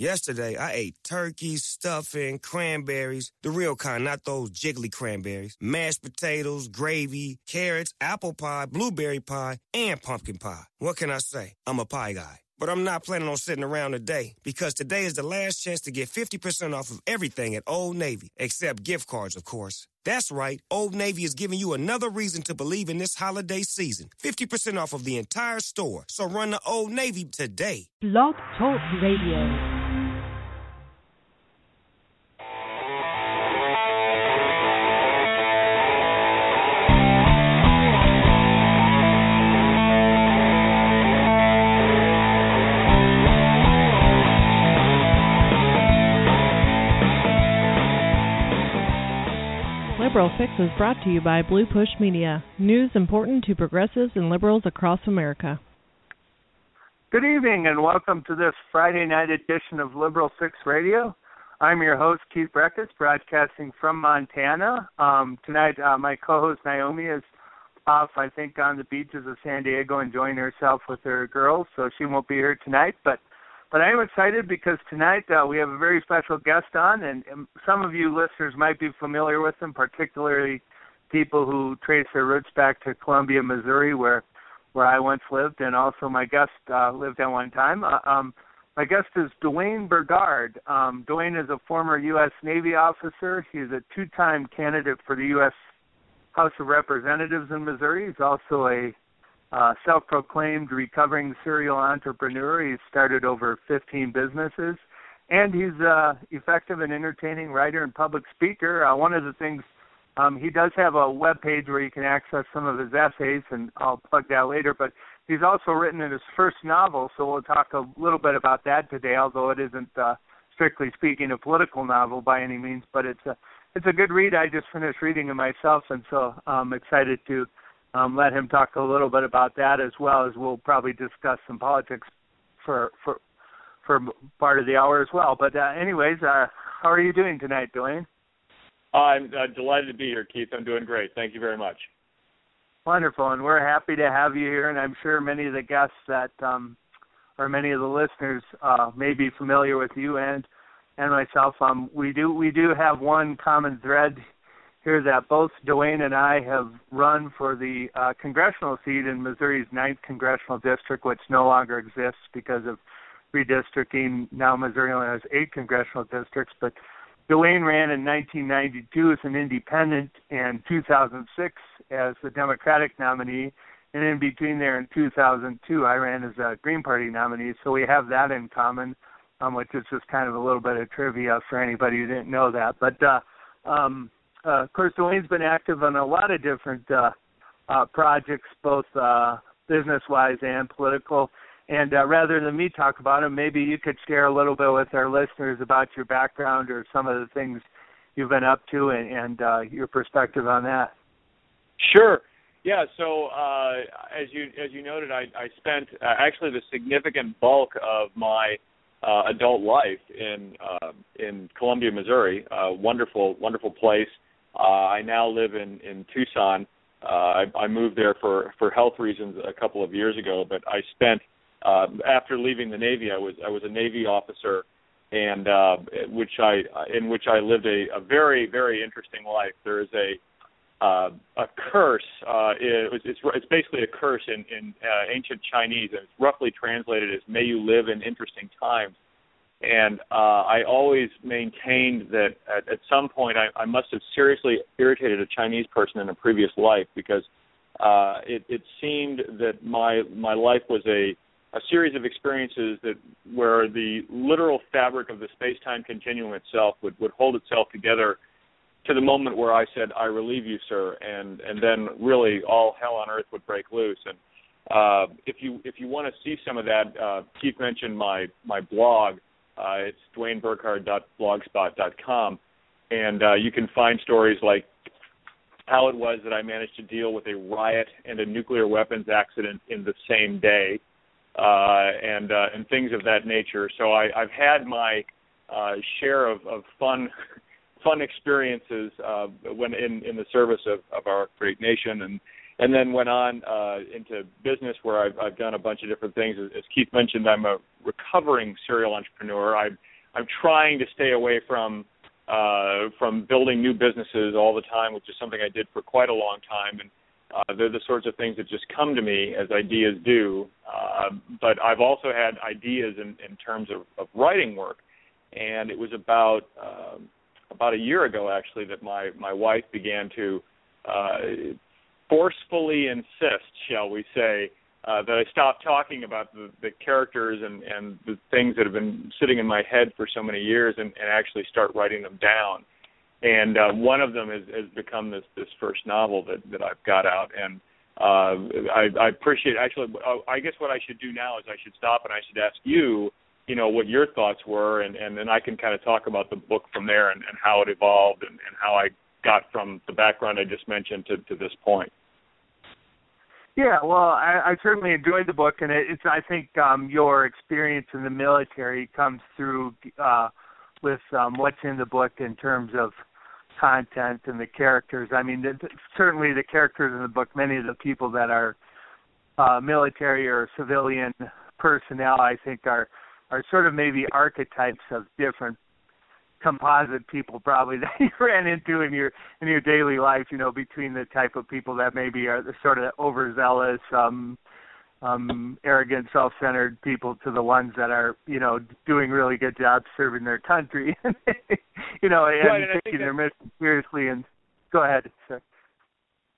Yesterday, I ate turkey, stuffing, cranberries, the real kind, not those jiggly cranberries, mashed potatoes, gravy, carrots, apple pie, blueberry pie, and pumpkin pie. What can I say? I'm a pie guy. But I'm not planning on sitting around today because today is the last chance to get 50% off of everything at Old Navy, except gift cards, of course. That's right, Old Navy is giving you another reason to believe in this holiday season. 50% off of the entire store. So run to Old Navy today. Blog Talk Radio. Liberal Fix is brought to you by Blue Push Media. News important to progressives and liberals across America. Good evening and welcome to this Friday night edition of Liberal Fix Radio. I'm your host, Keith Brekhus, broadcasting from Montana. Um, tonight, uh, my co host Naomi is off, I think, on the beaches of San Diego enjoying herself with her girls, so she won't be here tonight. But but I am excited because tonight uh, we have a very special guest on, and, and some of you listeners might be familiar with him, particularly people who trace their roots back to Columbia, Missouri, where where I once lived, and also my guest uh, lived at one time. Uh, um, my guest is Duane Burghard. Um, Duane is a former U.S. Navy officer. He's a two-time candidate for the U.S. House of Representatives in Missouri. He's also a uh, self-proclaimed recovering serial entrepreneur. He's started over 15 businesses, and he's uh, effective and entertaining writer and public speaker. Uh, one of the things um, he does have a web page where you can access some of his essays, and I'll plug that later. But he's also written in his first novel, so we'll talk a little bit about that today. Although it isn't uh, strictly speaking a political novel by any means, but it's a it's a good read. I just finished reading it myself, and so I'm excited to um, let him talk a little bit about that as well as we'll probably discuss some politics for for for part of the hour as well. But uh, anyways, uh, how are you doing tonight, Duane? I'm uh, delighted to be here, Keith. I'm doing great. Thank you very much. Wonderful, and we're happy to have you here. And I'm sure many of the guests that um, or many of the listeners uh, may be familiar with you and and myself. Um, we do we do have one common thread here that both Duane and I have run for the uh, congressional seat in Missouri's ninth congressional district, which no longer exists because of redistricting. Now Missouri only has eight congressional districts, but Duane ran in 1992 as an independent and 2006 as the Democratic nominee. And in between there in 2002, I ran as a Green Party nominee. So we have that in common, um, which is just kind of a little bit of trivia for anybody who didn't know that. But uh, um, uh, of course, Duane's been active on a lot of different uh, uh, projects, both uh, business-wise and political. And uh, rather than me talk about him, maybe you could share a little bit with our listeners about your background or some of the things you've been up to and, and uh, your perspective on that. Sure. Yeah. So uh, as you as you noted, I, I spent uh, actually the significant bulk of my uh, adult life in uh, in Columbia, Missouri. Uh, wonderful, wonderful place. Uh, I now live in in Tucson. Uh, I, I moved there for for health reasons a couple of years ago, but I spent uh, after leaving the Navy, I was I was a Navy officer, and uh, which I in which I lived a, a very very interesting life. There is a uh, a curse. Uh, it it's it's basically a curse in in uh, ancient Chinese, and it's roughly translated as "May you live in interesting times." And uh, I always maintained that at, at some point I, I must have seriously irritated a Chinese person in a previous life because uh, it, it seemed that my my life was a a series of experiences that where the literal fabric of the space-time continuum itself would would hold itself together to the moment where I said I relieve you, sir, and and then really all hell on earth would break loose and uh, if you if you want to see some of that, uh, Keith mentioned my my blog. Uh, it's duaneburghard.blogspot.com, and uh, you can find stories like how it was that I managed to deal with a riot and a nuclear weapons accident in the same day, uh, and uh, and things of that nature. So I, I've had my uh, share of, of fun fun experiences uh, when in in the service of, of our great nation and and then went on uh, into business where I've, I've done a bunch of different things. As, Keith mentioned, I'm a recovering serial entrepreneur. I'm I'm trying to stay away from uh, from building new businesses all the time, which is something I did for quite a long time. And uh, they're the sorts of things that just come to me as ideas do. Uh, but I've also had ideas in, in terms of, of writing work, and it was about um, about a year ago actually that my my wife began to uh, forcefully insist, shall we say, uh, that I stop talking about the, the characters and, and the things that have been sitting in my head for so many years and, and actually start writing them down. And uh, one of them has, has become this this first novel that, that I've got out, and uh, I, I appreciate. Actually, uh, I guess what I should do now is I should stop and I should ask you, you know, what your thoughts were, and, and then I can kind of talk about the book from there and, and how it evolved and, and how I got from the background I just mentioned to, to this point. Yeah, well, I, I certainly enjoyed the book, and it, it's I think um, your experience in the military comes through uh, with um, what's in the book in terms of content and the characters. I mean, the, certainly the characters in the book, many of the people that are uh, military or civilian personnel, I think, are are sort of maybe archetypes of different composite people probably that you ran into in your in your daily life you know between the type of people that maybe are the sort of overzealous um um arrogant self-centered people to the ones that are you know doing really good jobs serving their country you know and right, and taking their mission seriously and go ahead sir.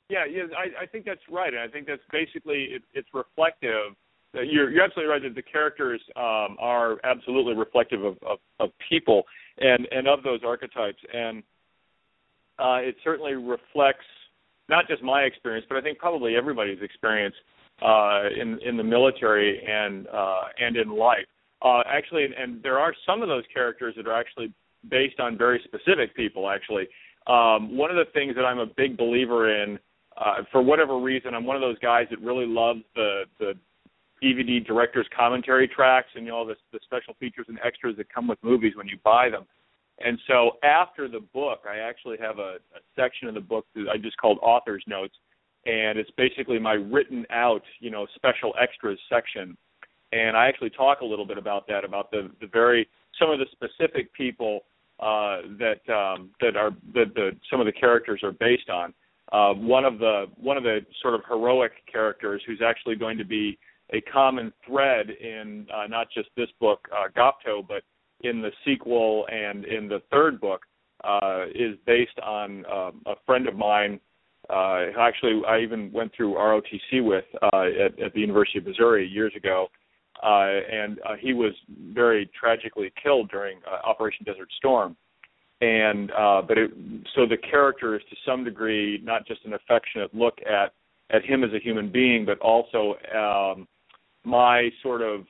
Yeah yeah i i think that's right and i think that's basically it, it's reflective you're you're absolutely right that the characters um are absolutely reflective of of, of people and and of those archetypes. And uh, it certainly reflects not just my experience but I think probably everybody's experience uh, in in the military and uh, and in life. Uh, actually and, there are some of those characters that are actually based on very specific people actually. Um, one of the things that I'm a big believer in uh, for whatever reason I'm one of those guys that really loves the the DVD director's commentary tracks and you know the, the special features and extras that come with movies when you buy them. And so after the book, I actually have a, a section of the book that I just called author's notes, and it's basically my written out, you know, special extras section. And I actually talk a little bit about that, about the the very some of the specific people uh, that um, that are that the some of the characters are based on. Uh, one of the one of the sort of heroic characters who's actually going to be a common thread in uh, not just this book, uh, Gopto, but in the sequel and in the third book uh, is based on um, a friend of mine. Uh, actually, I even went through ROTC with uh, at, at the University of Missouri years ago, uh, and uh, he was very tragically killed during uh, Operation Desert Storm. And uh, but it, so the character is to some degree not just an affectionate look at at him as a human being, but also um, my sort of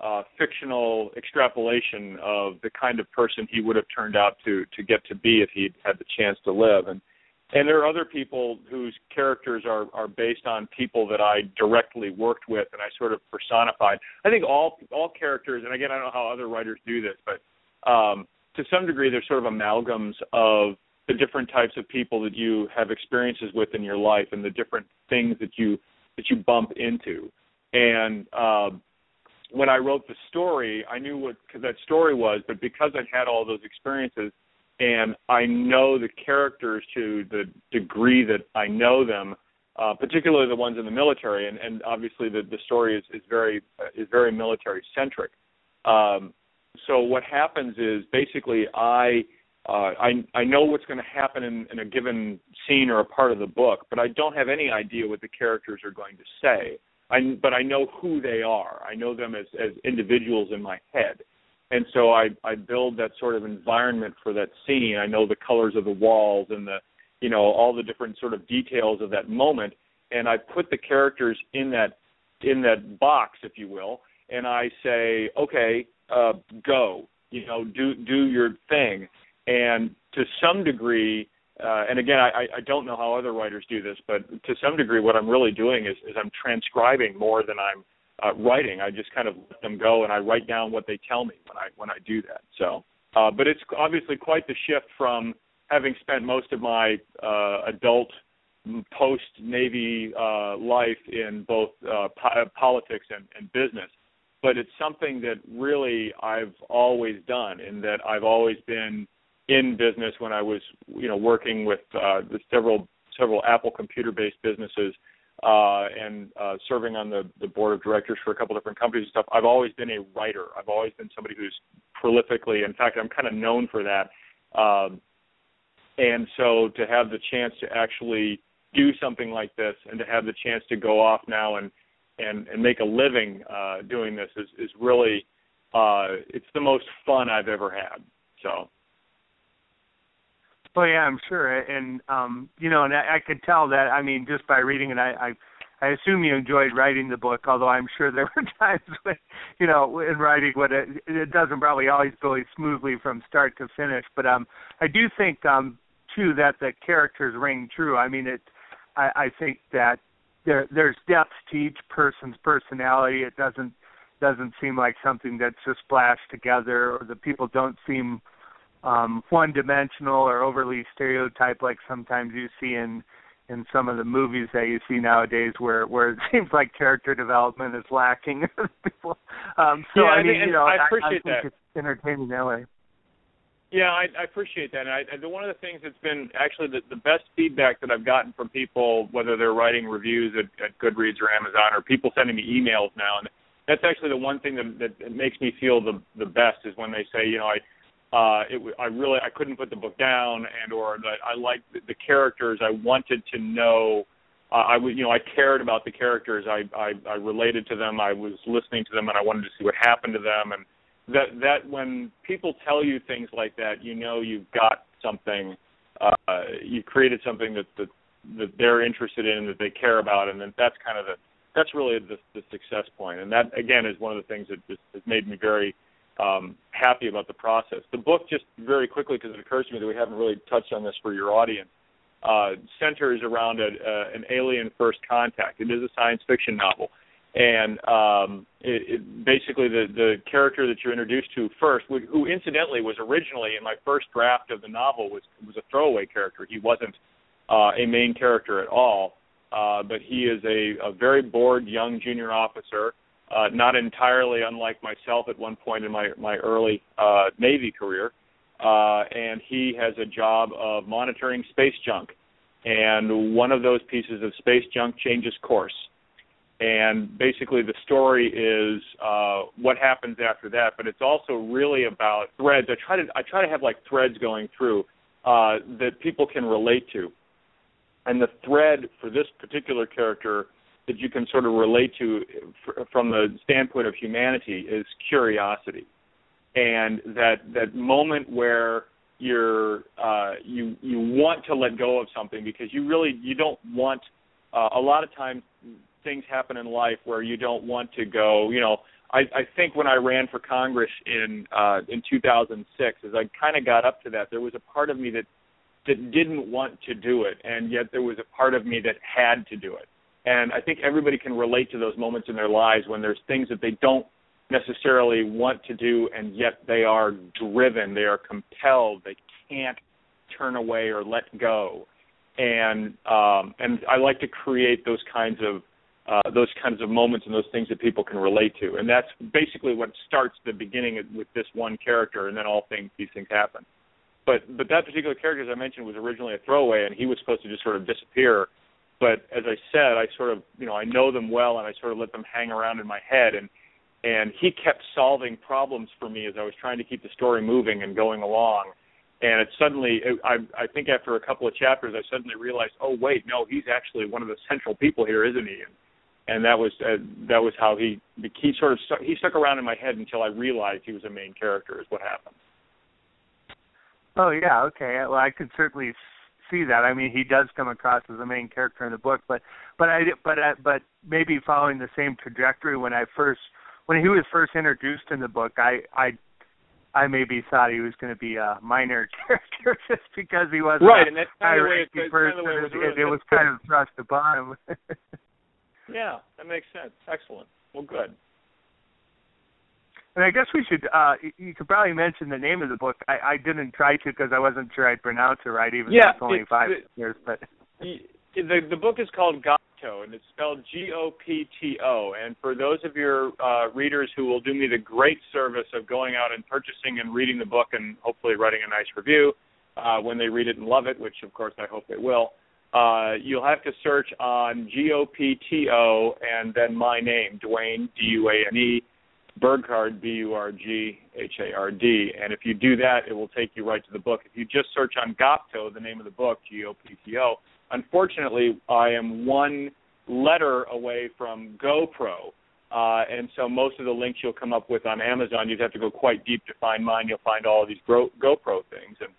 uh, fictional extrapolation of the kind of person he would have turned out to to get to be if he'd had the chance to live. And and there are other people whose characters are are based on people that I directly worked with and I sort of personified. I think all all characters, and again I don't know how other writers do this, but um, to some degree they're sort of amalgams of the different types of people that you have experiences with in your life and the different things that you that you bump into. And uh, when I wrote the story, I knew what that story was, but because I'd had all those experiences and I know the characters to the degree that I know them, uh, particularly the ones in the military, and, and obviously the, the story is, is very is very military centric. Um, so what happens is basically I uh, I I know what's going to happen in, in a given scene or a part of the book, but I don't have any idea what the characters are going to say. I, but I know who they are. I know them as, as individuals in my head. And so I, I build that sort of environment for that scene. I know the colors of the walls and the, you know, all the different sort of details of that moment. And I put the characters in that in that box, if you will, and I say, okay, uh, go, you know, do do your thing, and to some degree, uh, and again, I, I don't know how other writers do this, but to some degree, what I'm really doing is, is I'm transcribing more than I'm uh, writing. I just kind of let them go, and I write down what they tell me when I when I do that. So, uh, but it's obviously quite the shift from having spent most of my uh, adult post Navy uh, life in both uh, po- politics and, and business. But it's something that really I've always done, in that I've always been in business when I was, you know, working with uh, the several several Apple computer-based businesses uh, and uh, serving on the, the board of directors for a couple different companies and stuff. I've always been a writer. I've always been somebody who's prolifically, in fact, I'm kind of known for that. Um, and so to have the chance to actually do something like this and to have the chance to go off now and and and make a living uh doing this is is really uh it's the most fun I've ever had. So well, yeah, I'm sure, and um, you know, and I, I could tell that. I mean, just by reading it, I, I, I assume you enjoyed writing the book. Although I'm sure there were times when, you know, in writing, when it, it doesn't probably always go smoothly from start to finish. But um, I do think um, too that the characters ring true. I mean, it. I, I think that there there's depth to each person's personality. It doesn't doesn't seem like something that's just splashed together, or the people don't seem um, one-dimensional or overly stereotyped, like sometimes you see in in some of the movies that you see nowadays, where where it seems like character development is lacking. People, um, so yeah, I mean, you know, I appreciate I, I think that. it's entertaining that way. Yeah, I, I appreciate that. And I, one of the things that's been actually the, the best feedback that I've gotten from people, whether they're writing reviews at, at Goodreads or Amazon, or people sending me emails now, and that's actually the one thing that, that, that makes me feel the the best is when they say, you know, I uh it I really I couldn't put the book down and or that I liked the, the characters. I wanted to know uh, I would you know I cared about the characters. I, I I related to them. I was listening to them and I wanted to see what happened to them. And that that when people tell you things like that you know you've got something uh you created something that that that they're interested in that they care about. And then that's kind of the that's really the the success point. And that again is one of the things that just has made me very um, happy about the process. The book, just very quickly, because it occurs to me that we haven't really touched on this for your audience, uh, centers around a, uh, an alien first contact. It is a science fiction novel, and um, it, it, basically the the character that you're introduced to first, who incidentally was originally in my first draft of the novel, was was a throwaway character. He wasn't uh, a main character at all, uh, but he is a, a very bored young junior officer uh, not entirely unlike myself at one point in my my early uh, Navy career, uh, and he has a job of monitoring space junk, and one of those pieces of space junk changes course, and basically the story is uh, what happens after that, but it's also really about threads. I try to I try to have like threads going through uh, that people can relate to, and the thread for this particular character that you can sort of relate to from the standpoint of humanity is curiosity, and that that moment where you're uh, you you want to let go of something because you really you don't want uh, a lot of times things happen in life where you don't want to go. You know I, I think when I ran for Congress in uh, in 2006, as I kind of got up to that, there was a part of me that that didn't want to do it, and yet there was a part of me that had to do it. And I think everybody can relate to those moments in their lives when there's things that they don't necessarily want to do, and yet they are driven, they are compelled, they can't turn away or let go. And um, and I like to create those kinds of uh, those kinds of moments and those things that people can relate to. And that's basically what starts the beginning with this one character, and then all things these things happen. But but that particular character, as I mentioned, was originally a throwaway, and he was supposed to just sort of disappear but as I said, I sort of you know I know them well, and I sort of let them hang around in my head, and and he kept solving problems for me as I was trying to keep the story moving and going along. And it suddenly, it, I I think after a couple of chapters, I suddenly realized, oh wait, no, he's actually one of the central people here, isn't he? And, and that was uh, that was how he he sort of stuck, he stuck around in my head until I realized he was a main character. Is what happened. Oh yeah, okay. Well, I could certainly see that. I mean, he does come across as the main character in the book, but but I but I, but maybe following the same trajectory when I first when he was first introduced in the book, I I I maybe thought he was going to be a minor character just because he was right, and that's kind of the way person. kind of the way it was. it, it was kind of thrust upon him. yeah, that makes sense. Excellent. Well, good. And I guess we should. uh You could probably mention the name of the book. I, I didn't try to because I wasn't sure I'd pronounce it right, even Yeah, though it's only five the- years. But the the book is called Gopto, and it's spelled G O P T O. And for those of your uh, readers who will do me the great service of going out and purchasing and reading the book, and hopefully writing a nice review uh, when they read it and love it, which of course I hope they will. Uh, you'll have to search on G O P T O and then my name, Duane D U A N E, Burghard B U R G H A R D. And if you do that, it will take you right to the book. If you just search on Gopto, the name of the book, G O P T O, unfortunately, I am one letter away from GoPro. Uh, and so most of the links you'll come up with on Amazon, you'd have to go quite deep to find mine. You'll find all of these Gro- GoPro things. And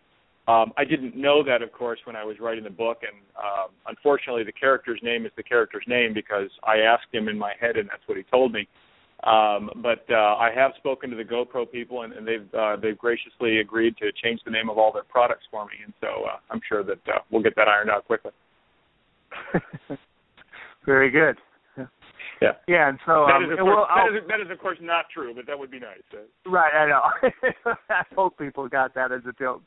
um, I didn't know that, of course, when I was writing the book. And um, unfortunately, the character's name is the character's name because I asked him in my head, and that's what he told me. Um, but uh, I have spoken to the GoPro people, and, and they've uh, they've graciously agreed to change the name of all their products for me. And so uh, I'm sure that uh, we'll get that ironed out quickly. very good. Yeah. Yeah, and so um, is, of course, we'll- that, is, that is, of course, not true, but that would be nice. Right, I know. I hope people got that as a joke.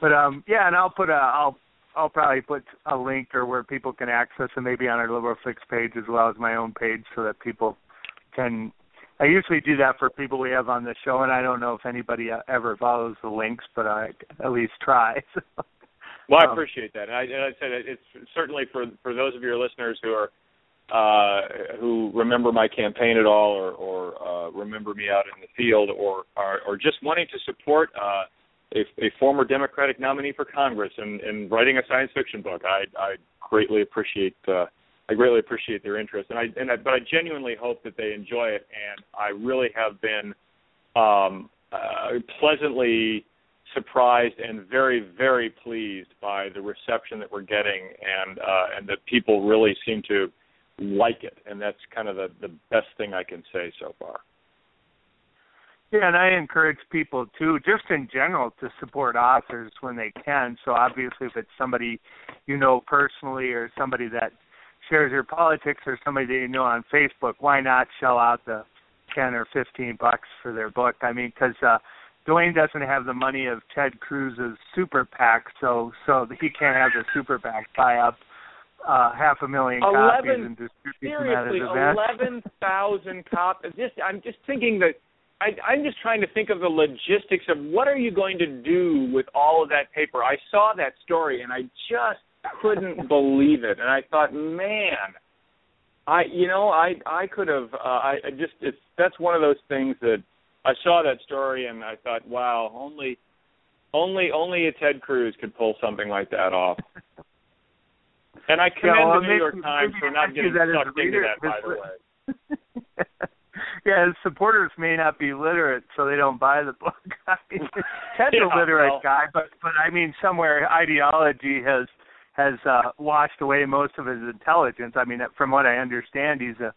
but um yeah, and I'll put a I'll I'll probably put a link or where people can access it maybe on our Liberal Fix page as well as my own page so that people can I usually do that for people we have on the show and I don't know if anybody uh, ever follows the links, but I at least try. Well, I Um, appreciate that. And I, and I said it's certainly for for those of your listeners who are uh, who remember my campaign at all, or, or uh, remember me out in the field, or or, or just wanting to support uh, a, a former Democratic nominee for Congress and, and writing a science fiction book. I I greatly appreciate uh, I greatly appreciate their interest, and I and I, but I genuinely hope that they enjoy it, and I really have been um, uh, pleasantly surprised and very very pleased by the reception that we're getting and uh and that people really seem to like it and that's kind of the the best thing I can say so far. Yeah, and I encourage people too, just in general, to support authors when they can. So obviously, if it's somebody you know personally or somebody that shares your politics or somebody that you know on Facebook, why not shell out the ten or fifteen bucks for their book? I mean, because uh, Duane doesn't have the money of Ted Cruz's super PAC, so so he can't have the super PAC buy up uh half a million copies and distribute them at his Seriously, event. eleven thousand copies. Just I'm just thinking that I, I'm just trying to think of the logistics of what are you going to do with all of that paper. I saw that story and I just couldn't believe it, and I thought, man, I you know I I could have uh, I, I just it's that's one of those things that I saw that story and I thought, wow, only only only a Ted Cruz could pull something like that off. And I commend well, the New York Times for not getting sucked into that, by the way. yeah, his supporters may not be literate, so they don't buy the book. I mean, Ted's Yeah, a literate well- guy, but but I mean, somewhere ideology has has uh washed away most of his intelligence. I mean, from what I understand, he's a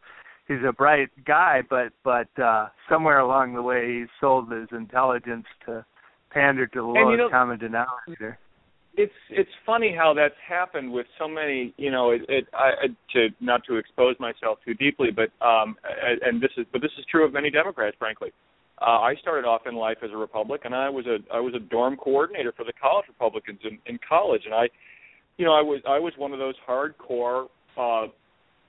he's a bright guy, but but uh somewhere along the way, he sold his intelligence to pander to the you lowest know- common denominator. It's it's funny how that's happened with so many you know it, it I to not to expose myself too deeply but um and this is but this is true of many democrats frankly. Uh i started off in life as a republican i was a i was a dorm coordinator for the college republicans in in college and i you know i was i was one of those hardcore uh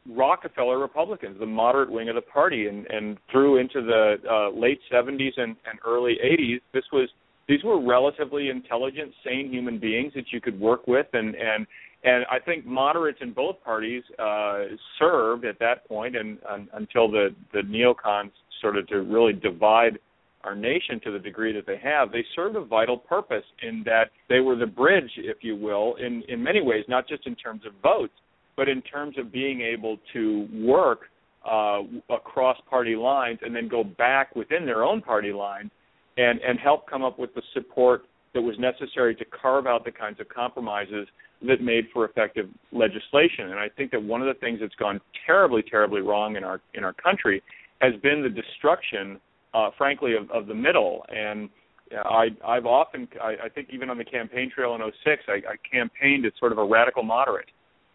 Rockefeller Republicans, the moderate wing of the party, and and through into the uh, late 70s and, and early 80s, this was these were relatively intelligent, sane human beings that you could work with, and and and I think moderates in both parties uh, served at that point, and, and until the the neocons started to really divide our nation to the degree that they have, they served a vital purpose in that they were the bridge, if you will, in in many ways, not just in terms of votes, but in terms of being able to work uh, across party lines and then go back within their own party lines and and help come up with the support that was necessary to carve out the kinds of compromises that made for effective legislation. And I think that one of the things that's gone terribly, terribly wrong in our in our country has been the destruction, uh, frankly, of, of the middle. And I, I've often, I, I think, even on the campaign trail in '06, I, I campaigned as sort of a radical moderate,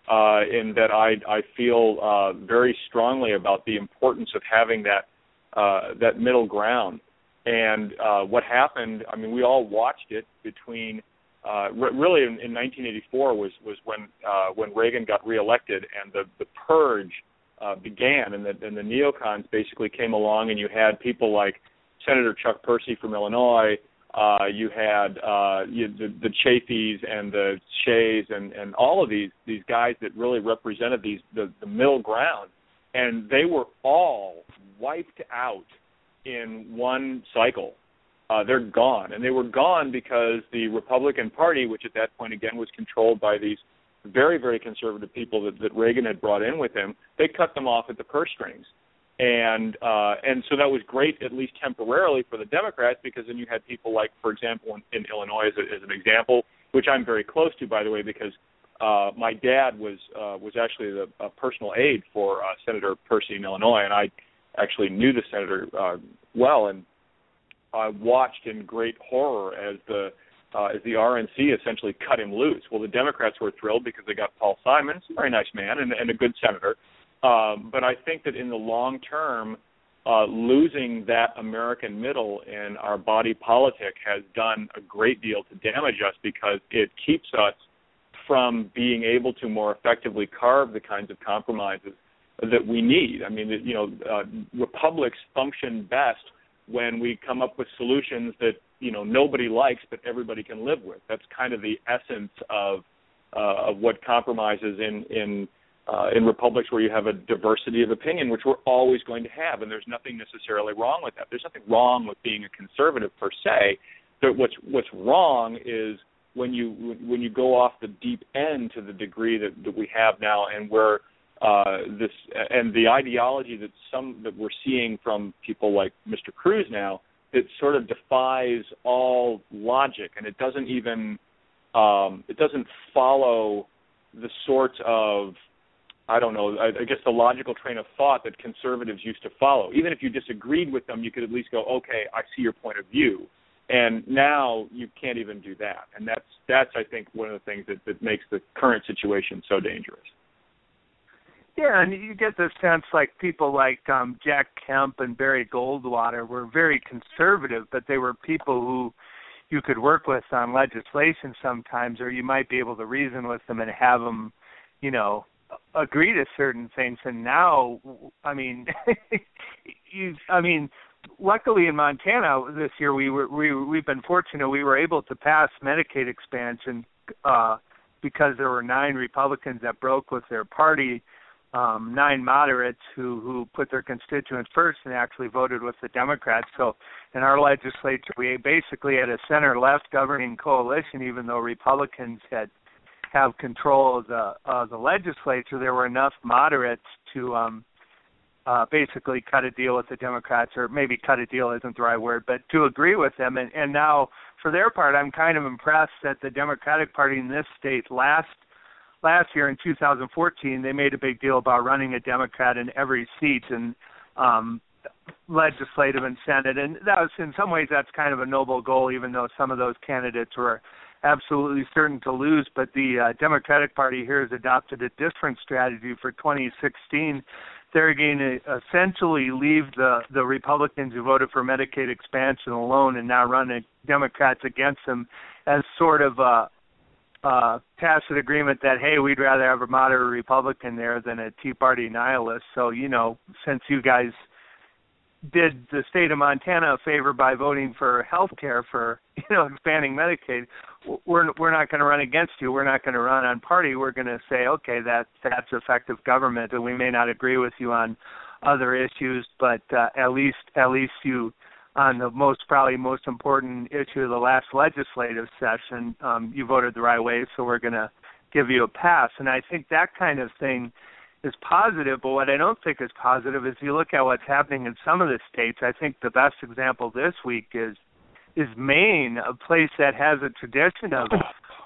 uh, in that I, I feel uh, very strongly about the importance of having that uh, that middle ground. And uh, what happened? I mean, we all watched it between. Uh, re- really, in, in 1984 was was when uh, when Reagan got reelected, and the the purge uh, began, and the and the neocons basically came along, and you had people like Senator Chuck Percy from Illinois. Uh, you had uh, you, the, the Chafees and the Shays and, and all of these these guys that really represented these the, the middle ground, and they were all wiped out in one cycle. Uh, they're gone, and they were gone because the Republican Party, which at that point again was controlled by these very very conservative people that, that Reagan had brought in with him, they cut them off at the purse strings. And uh, and so that was great at least temporarily for the Democrats because then you had people like, for example, in, in Illinois as, a, as an example, which I'm very close to, by the way, because uh, my dad was uh, was actually the a personal aide for uh, Senator Percy in Illinois, and I actually knew the senator uh, well, and I watched in great horror as the uh, as the RNC essentially cut him loose. Well, the Democrats were thrilled because they got Paul Simon, a very nice man and, and a good senator. Um, but I think that in the long term, uh, losing that American middle in our body politic has done a great deal to damage us because it keeps us from being able to more effectively carve the kinds of compromises that we need. I mean, you know, uh, republics function best when we come up with solutions that you know nobody likes but everybody can live with. That's kind of the essence of uh, of what compromises in in uh, in republics where you have a diversity of opinion, which we're always going to have, and there's nothing necessarily wrong with that. There's nothing wrong with being a conservative per se. But what's what's wrong is when you when you go off the deep end to the degree that, that we have now, and where uh, this and the ideology that some that we're seeing from people like Mr. Cruz now, it sort of defies all logic, and it doesn't even um, it doesn't follow the sorts of I don't know, I, I guess the logical train of thought that conservatives used to follow. Even if you disagreed with them, you could at least go, okay, I see your point of view. And now you can't even do that, and that's that's I think one of the things that, that makes the current situation so dangerous. Yeah, and you get the sense like people like um Jack Kemp and Barry Goldwater were very conservative, but they were people who you could work with on legislation sometimes, or you might be able to reason with them and have them, you know, agree to certain things. And now i mean you i mean luckily in montana this year we were we we've been fortunate. We were able to pass medicaid expansion uh because there were nine republicans that broke with their party um nine moderates who who put their constituents first and actually voted with the democrats so in our legislature we basically had a center left governing coalition even though republicans had have control of the uh, the legislature, there were enough moderates to um, uh, basically cut a deal with the Democrats, or maybe cut a deal isn't the right word, but to agree with them. And, and now, for their part, I'm kind of impressed that the Democratic Party in this state last last year in 2014 they made a big deal about running a Democrat in every seat and um, legislative and Senate, and that was in some ways that's kind of a noble goal, even though some of those candidates were absolutely certain to lose. But the uh, Democratic Party here has adopted a different strategy for 2016. They're going to essentially leave the the Republicans who voted for Medicaid expansion alone and now run Democrats against them as sort of a, a tacit agreement that hey, we'd rather have a moderate Republican there than a Tea Party nihilist. So you know, since you guys did the state of Montana a favor by voting for health care for you know expanding Medicaid. We're we're not going to run against you. We're not going to run on party. We're going to say okay that that's effective government, and we may not agree with you on other issues, but uh, at least at least you on the most probably most important issue of the last legislative session, um, you voted the right way, so we're going to give you a pass. And I think that kind of thing is positive, but what I don't think is positive is you look at what's happening in some of the states. I think the best example this week is is Maine, a place that has a tradition of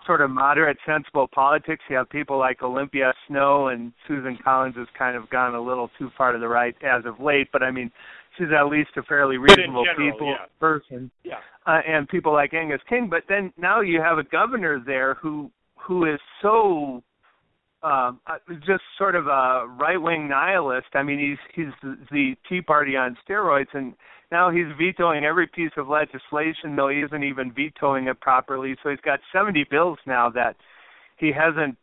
sort of moderate, sensible politics. You have people like Olympia Snowe and Susan Collins has kind of gone a little too far to the right as of late, but I mean, she's at least a fairly reasonable general, people yeah. person. Yeah. Uh, and people like Angus King, but then now you have a governor there who who is so um, uh, just sort of a right wing nihilist. I mean, he's he's the, the Tea Party on steroids, and now he's vetoing every piece of legislation, though he isn't even vetoing it properly. So he's got 70 bills now that he hasn't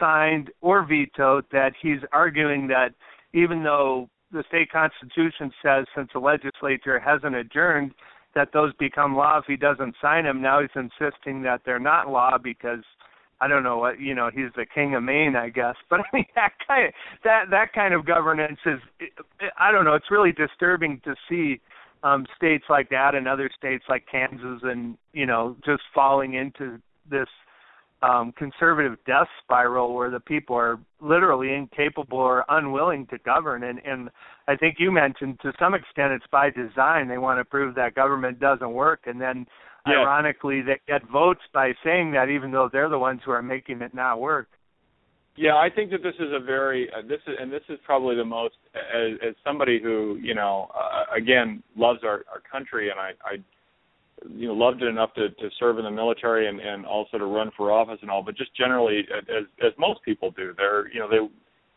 signed or vetoed. That he's arguing that even though the state constitution says since the legislature hasn't adjourned that those become law if he doesn't sign them. Now he's insisting that they're not law because I don't know what you know. He's the king of Maine, I guess. But I mean that kind of that that kind of governance is I don't know. It's really disturbing to see um states like that and other states like Kansas and you know just falling into this um conservative death spiral where the people are literally incapable or unwilling to govern. And and I think you mentioned to some extent it's by design. They want to prove that government doesn't work. And then Yeah. ironically they get votes by saying that even though they're the ones who are making it not work. Yeah, I think that this is a very uh, this is and this is probably the most as, as somebody who you know uh, again loves our our country and I I you know loved it enough to to serve in the military and and also to run for office and all, but just generally as as most people do, they're you know they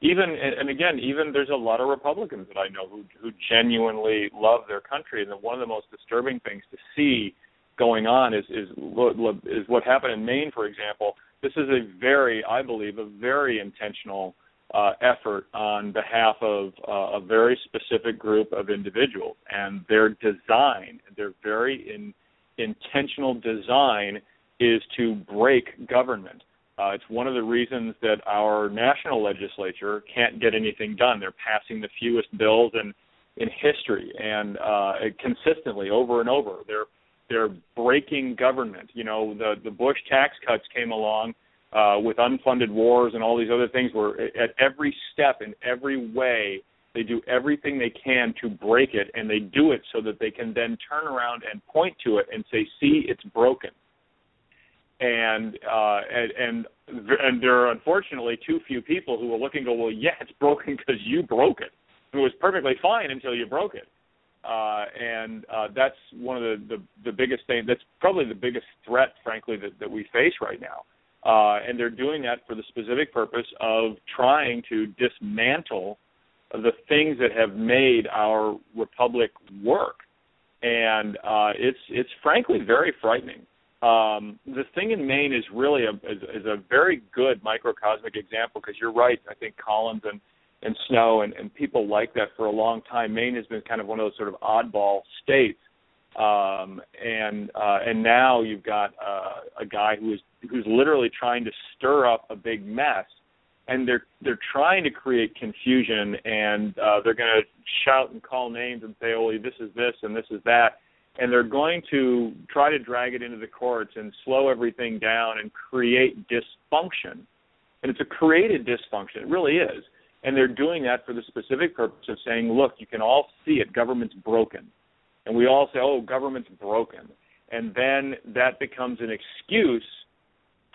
even and again even there's a lot of Republicans that I know who who genuinely love their country. And one of the most disturbing things to see going on is is is what happened in Maine for example. This is a very, I believe, a very intentional uh, effort on behalf of uh, a very specific group of individuals, and their design, their very in, intentional design, is to break government. Uh, it's one of the reasons that our national legislature can't get anything done. They're passing the fewest bills in in history, and uh, consistently over and over. They're they're breaking government. You know, the the Bush tax cuts came along uh, with unfunded wars and all these other things. Where at every step, in every way, they do everything they can to break it, and they do it so that they can then turn around and point to it and say, "See, it's broken." And uh, and and and there are unfortunately too few people who are looking. and Go, well, yeah, it's broken because you broke it. It was perfectly fine until you broke it uh, and uh, that's one of the, the the biggest thing. That's probably the biggest threat, frankly, that, that we face right now. Uh, and they're doing that for the specific purpose of trying to dismantle the things that have made our republic work. And uh, it's it's frankly very frightening. Um, the thing in Maine is really a is, is a very good microcosmic example because you're right. I think Collins and and Snowe and, and people like that for a long time. Maine has been kind of one of those sort of oddball states, um, and uh, and now you've got uh, a guy who is who's literally trying to stir up a big mess, and they're they're trying to create confusion, and uh, they're going to shout and call names and say, "Oh, this is this and this is that." And they're going to try to drag it into the courts and slow everything down and create dysfunction. And it's a created dysfunction. It really is and they're doing that for the specific purpose of saying, look, you can all see it, government's broken. And we all say, oh, government's broken. And then that becomes an excuse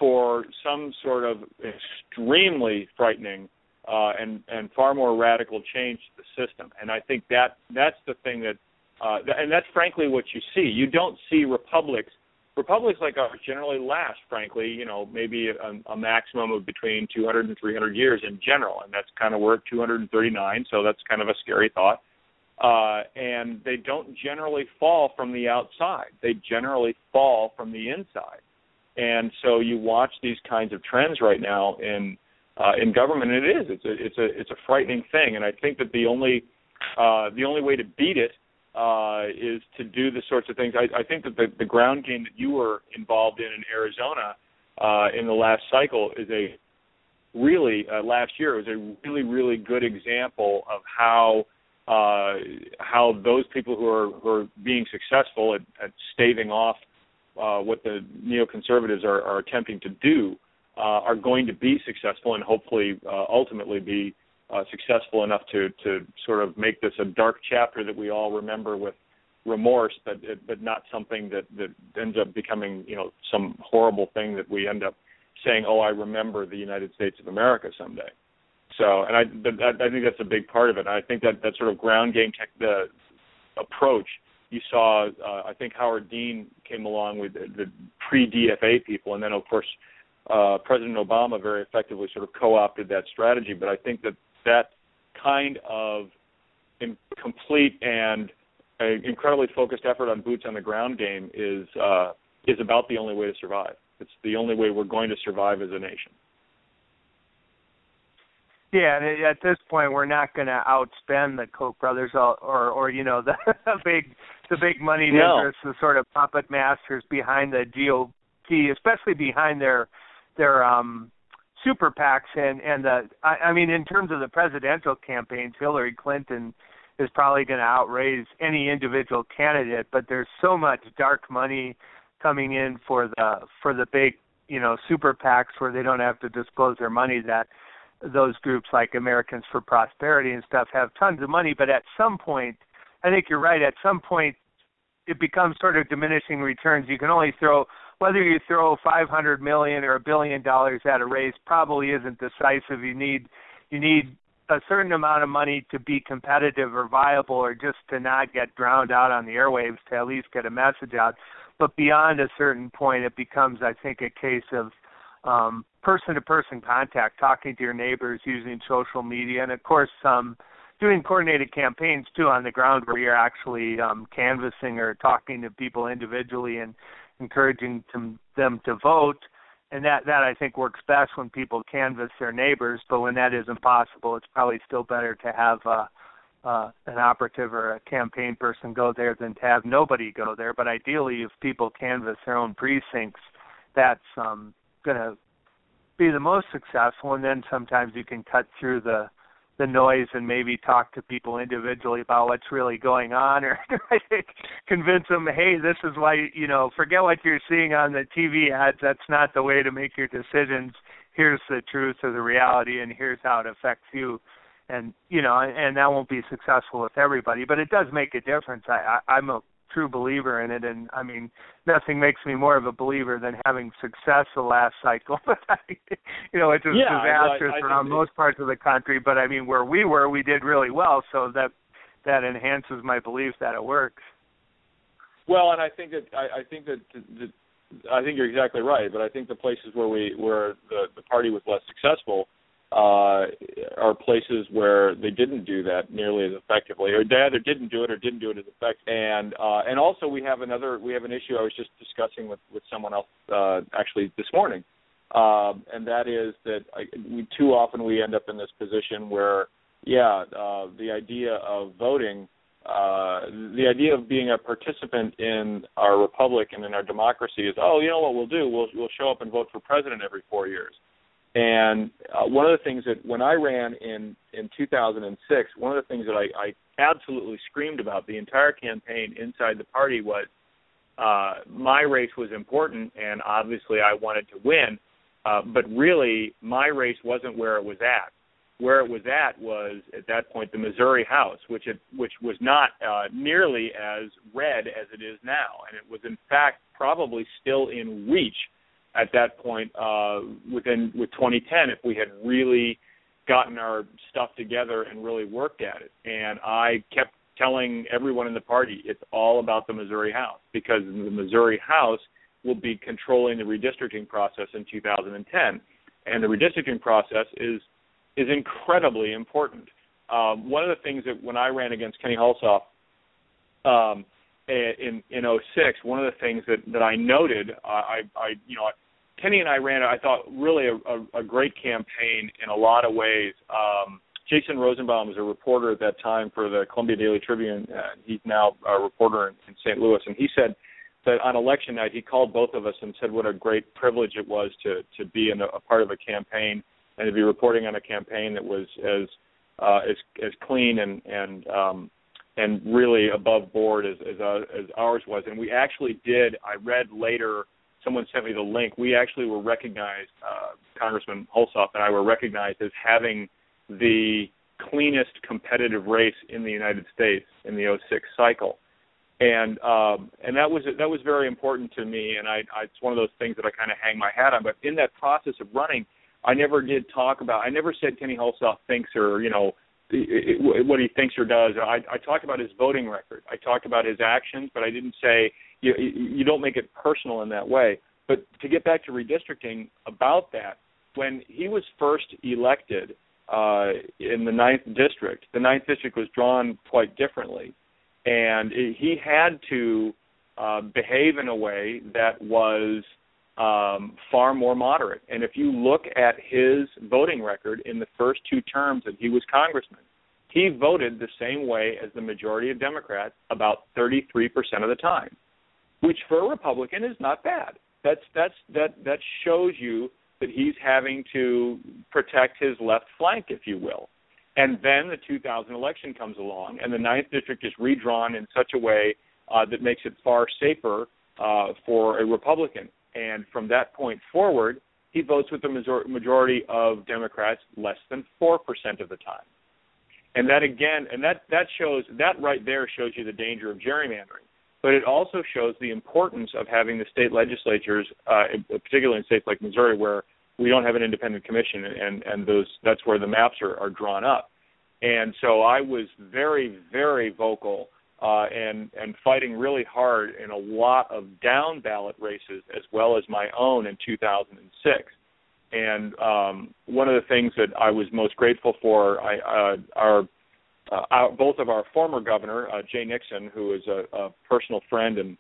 for some sort of extremely frightening uh, and, and far more radical change to the system. And I think that that's the thing that, uh, and that's frankly what you see. You don't see republics republics like ours generally last, frankly, you know, maybe a, a maximum of between 200 and 300 years in general, and that's kind of we're at 239, so that's kind of a scary thought. Uh, and they don't generally fall from the outside; they generally fall from the inside. And so you watch these kinds of trends right now in uh, in government, and it is it's a it's a it's a frightening thing. And I think that the only uh, the only way to beat it uh, is to do the sorts of things. I, I think that the, the ground game that you were involved in in Arizona uh, in the last cycle is a really uh, last year was a really really good example of how uh, how those people who are who are being successful at, at staving off uh, what the neoconservatives are, are attempting to do uh, are going to be successful and hopefully uh, ultimately be uh, successful enough to to sort of make this a dark chapter that we all remember with remorse, but but not something that that ends up becoming you know some horrible thing that we end up saying, oh, I remember the United States of America someday. So, and I that, I think that's a big part of it. I think that that sort of ground game tech, the approach you saw. Uh, I think Howard Dean came along with the, the pre DFA people, and then of course uh, President Obama very effectively sort of co-opted that strategy. But I think that that kind of complete and incredibly focused effort on boots on the ground game is uh, is about the only way to survive. It's the only way we're going to survive as a nation. Yeah, and at this point, we're not going to outspend the Koch brothers or, or, or you know, the, big, the big money no. interests, the sort of puppet masters behind the GOP, especially behind their, their um, super PACs and and the. I, I mean, in terms of the presidential campaigns, Hillary Clinton is probably going to outraise any individual candidate, but there's so much dark money coming in for the for the big you know super PACs where they don't have to disclose their money that those groups like Americans for Prosperity and stuff have tons of money, but at some point, I think you're right. At some point, it becomes sort of diminishing returns. You can only throw whether you throw 500 million or a billion dollars at a race probably isn't decisive. You need you need a certain amount of money to be competitive or viable or just to not get drowned out on the airwaves to at least get a message out. But beyond a certain point, it becomes, I think, a case of um, person-to-person contact, talking to your neighbors, using social media, and of course, um, doing coordinated campaigns too on the ground where you're actually um, canvassing or talking to people individually and encouraging them, them to vote and that that I think works best when people canvass their neighbors. But when that isn't possible, it's probably still better to have uh, uh, an operative or a campaign person go there than to have nobody go there. But ideally, if people canvass their own precincts, that's um, going to be the most successful. And then sometimes you can cut through the the noise and maybe talk to people individually about what's really going on or convince them hey this is why you know forget what you're seeing on the TV ads. That's not the way to make your decisions. Here's the truth of the reality and here's how it affects you. And you know and that won't be successful with everybody but it does make a difference. I, I i'm a true believer in it and I mean nothing makes me more of a believer than having success the last cycle. But I, you know, it's just yeah, disastrous I, I around most parts of the country. But I mean where we were we did really well so that that enhances my belief that it works. Well, and I think that I, I think that, that I think you're exactly right, but I think the places where we where the the party was less successful uh, are places where they didn't do that nearly as effectively, or they either didn't do it or didn't do it as effectively. And uh, and also we have another we have an issue I was just discussing with with someone else uh, actually this morning, um, and that is that I, we too often we end up in this position where yeah uh, the idea of voting. Uh, the idea of being a participant in our republic and in our democracy is, oh, you know what we'll do? We'll we'll show up and vote for president every four years and uh, one of the things that when I ran in in 2006, one of the things that I, I absolutely screamed about the entire campaign inside the party was uh, my race was important, and obviously I wanted to win. Uh, but really, my race wasn't where it was at. Where it was at was at that point the Missouri House, which it, which was not uh, nearly as red as it is now, and it was in fact probably still in reach at that point uh, within with 2010 if we had really gotten our stuff together and really worked at it. And I kept telling everyone in the party it's all about the Missouri House because the Missouri House will be controlling the redistricting process in 2010, and the redistricting process is is incredibly important. Um, one of the things that when I ran against Kenny Hulshof um, in in 06, one of the things that that I noted, I, I you know, Kenny and I ran, I thought, really a, a, a great campaign in a lot of ways. Um, Jason Rosenbaum was a reporter at that time for the Columbia Daily Tribune. Uh, he's now a reporter in, in St. Louis, and he said that on election night he called both of us and said what a great privilege it was to to be in a, a part of a campaign and to be reporting on a campaign that was as uh, as as clean and and um, and really above board as as, uh, as ours was. And we actually did. I read later someone sent me the link. We actually were recognized, uh, Congressman Hulshof and I were recognized as having the cleanest competitive race in the United States in the 06 cycle. and um, and that was that was very important to me, and I, I it's one of those things that I kind of hang my hat on. But in that process of running, I never did talk about. I never said Kenny Hulshof thinks or you know what he thinks or does. I, I talked about his voting record. I talked about his actions, but I didn't say you, you don't make it personal in that way. But to get back to redistricting, about that, when he was first elected uh, in the ninth district, the ninth district was drawn quite differently, and he had to uh, behave in a way that was um, far more moderate. And if you look at his voting record in the first two terms that he was congressman, he voted the same way as the majority of Democrats about 33% of the time, which for a Republican is not bad. That's that's that that shows you that he's having to protect his left flank, if you will. And then the 2000 election comes along, and the ninth district is redrawn in such a way uh, that makes it far safer uh, for a Republican. And from that point forward, he votes with the majority of Democrats less than 4% of the time. And that again, and that, that shows, that right there shows you the danger of gerrymandering. But it also shows the importance of having the state legislatures, uh, particularly in states like Missouri, where we don't have an independent commission, and, and those, that's where the maps are, are drawn up. And so I was very, very vocal uh, and and fighting really hard in a lot of down ballot races as well as my own in 2006. And um, one of the things that I was most grateful for, I, uh, our, uh, our both of our former governor uh, Jay Nixon, who is a, a personal friend and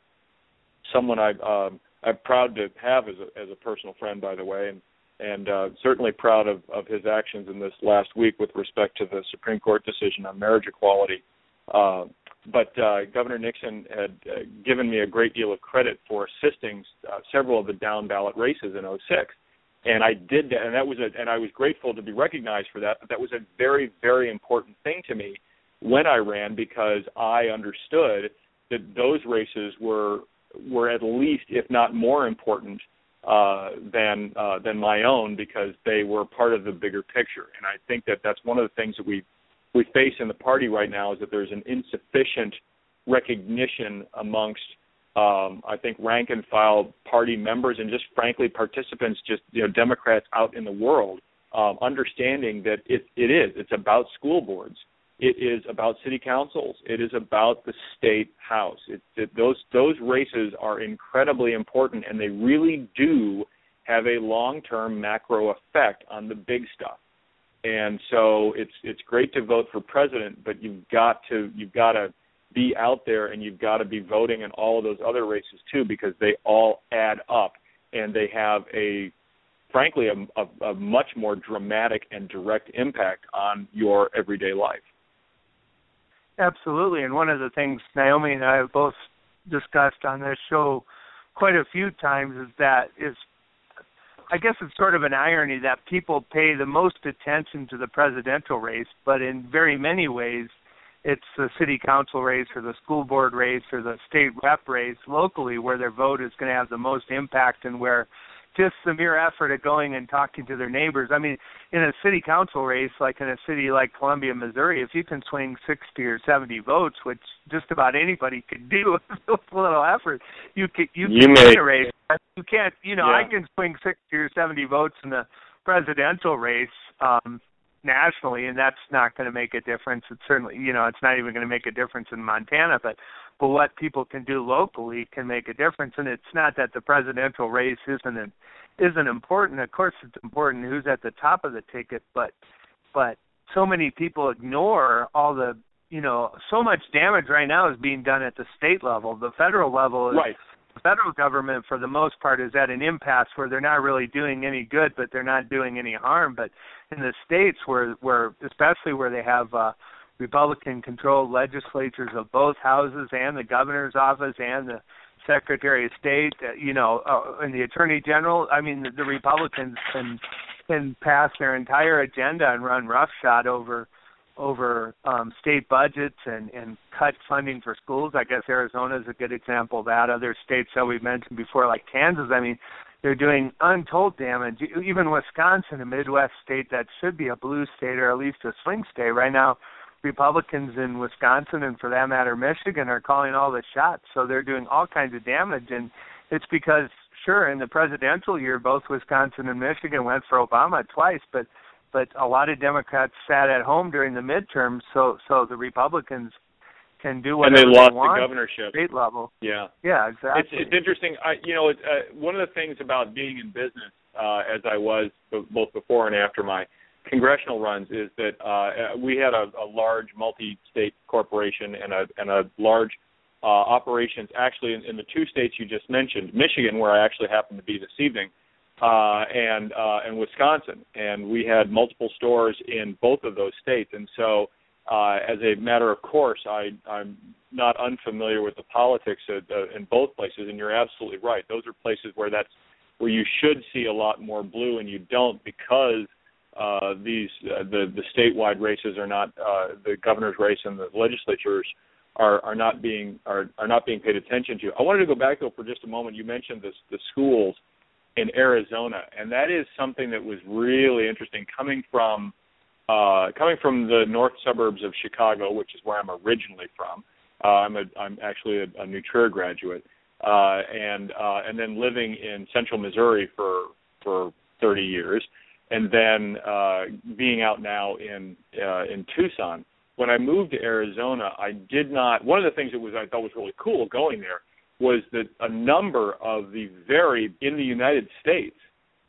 someone I uh, I'm proud to have as a as a personal friend, by the way, and and uh, certainly proud of, of his actions in this last week with respect to the Supreme Court decision on marriage equality. Uh, but uh, Governor Nixon had uh, given me a great deal of credit for assisting uh, several of the down ballot races in 06. And I did that, and that was a, and I was grateful to be recognized for that. But that was a very, very important thing to me when I ran because I understood that those races were were at least, if not more important, uh, than uh, than my own because they were part of the bigger picture. And I think that that's one of the things that we we face in the party right now is that there's an insufficient recognition amongst um, I think rank and file party members and just frankly participants, just you know Democrats out in the world, um, understanding that it it is it's about school boards, it is about city councils, it is about the state house. It, it, those those races are incredibly important, and they really do have a long term macro effect on the big stuff and so it's it's great to vote for president, but you've got to you've got to be out there and you've got to be voting in all of those other races too because they all add up and they have a frankly a, a, a much more dramatic and direct impact on your everyday life. Absolutely, and one of the things Naomi and I have both discussed on this show quite a few times is that is I guess it's sort of an irony that people pay the most attention to the presidential race, but in very many ways, it's the city council race or the school board race or the state rep race locally where their vote is going to have the most impact and where just the mere effort of going and talking to their neighbors. I mean, in a city council race, like in a city like Columbia, Missouri, if you can swing 60 or 70 votes, which just about anybody could do with a little effort, you could you, you can win a race. You can't, you know, yeah. I can swing 60 or 70 votes in the presidential race um nationally and that's not going to make a difference it's certainly you know it's not even going to make a difference in Montana but but what people can do locally can make a difference. And it's not that the presidential race isn't isn't important. Of course, it's important who's at the top of the ticket, but but so many people ignore all the you know so much damage right now is being done at the state level. The federal level is right. The federal government, for the most part, is at an impasse where they're not really doing any good, but they're not doing any harm. But in the states, where where especially where they have uh, Republican controlled legislatures of both houses and the governor's office and the Secretary of State, uh, you know, uh, and the Attorney General. I mean, the, the Republicans can can pass their entire agenda and run roughshod over over um, state budgets and and cut funding for schools. I guess Arizona is a good example of that. Other states that we've mentioned before, like Kansas, I mean, they're doing untold damage. Even Wisconsin, a Midwest state that should be a blue state or at least a swing state, right now Republicans in Wisconsin and for that matter Michigan are calling all the shots. So they're doing all kinds of damage and it's because sure in the presidential year both Wisconsin and Michigan went for Obama twice, but but a lot of Democrats sat at home during the midterms so so the Republicans can do whatever and they lost want the governorship state level. Yeah, yeah, exactly. It's it's interesting. I you know it, uh, one of the things about being in business uh, as I was both before and after my congressional runs is that uh, we had a, a large multi-state corporation and a and a large uh, operations actually in, in the two states you just mentioned, Michigan, where I actually happen to be this evening, uh, and uh, and Wisconsin, and we had multiple stores in both of those states, and so. Uh, as a matter of course, I, I'm not unfamiliar with the politics of, uh, in both places, and you're absolutely right. Those are places where that's where you should see a lot more blue, and you don't because uh, these uh, the the statewide races are not uh, the governor's race and the legislatures are are not being are are not being paid attention to. I wanted to go back though for just a moment. You mentioned this the schools in Arizona, and that is something that was really interesting coming from uh, coming from the north suburbs of Chicago, which is where I'm originally from. Uh, I'm a I'm actually a, a New graduate, uh, and uh, and then living in central Missouri for for 30 years and then uh, being out now in uh, in Tucson. When I moved to Arizona, I did not. One of the things that was I thought was really cool going there was that a number of the very in the United States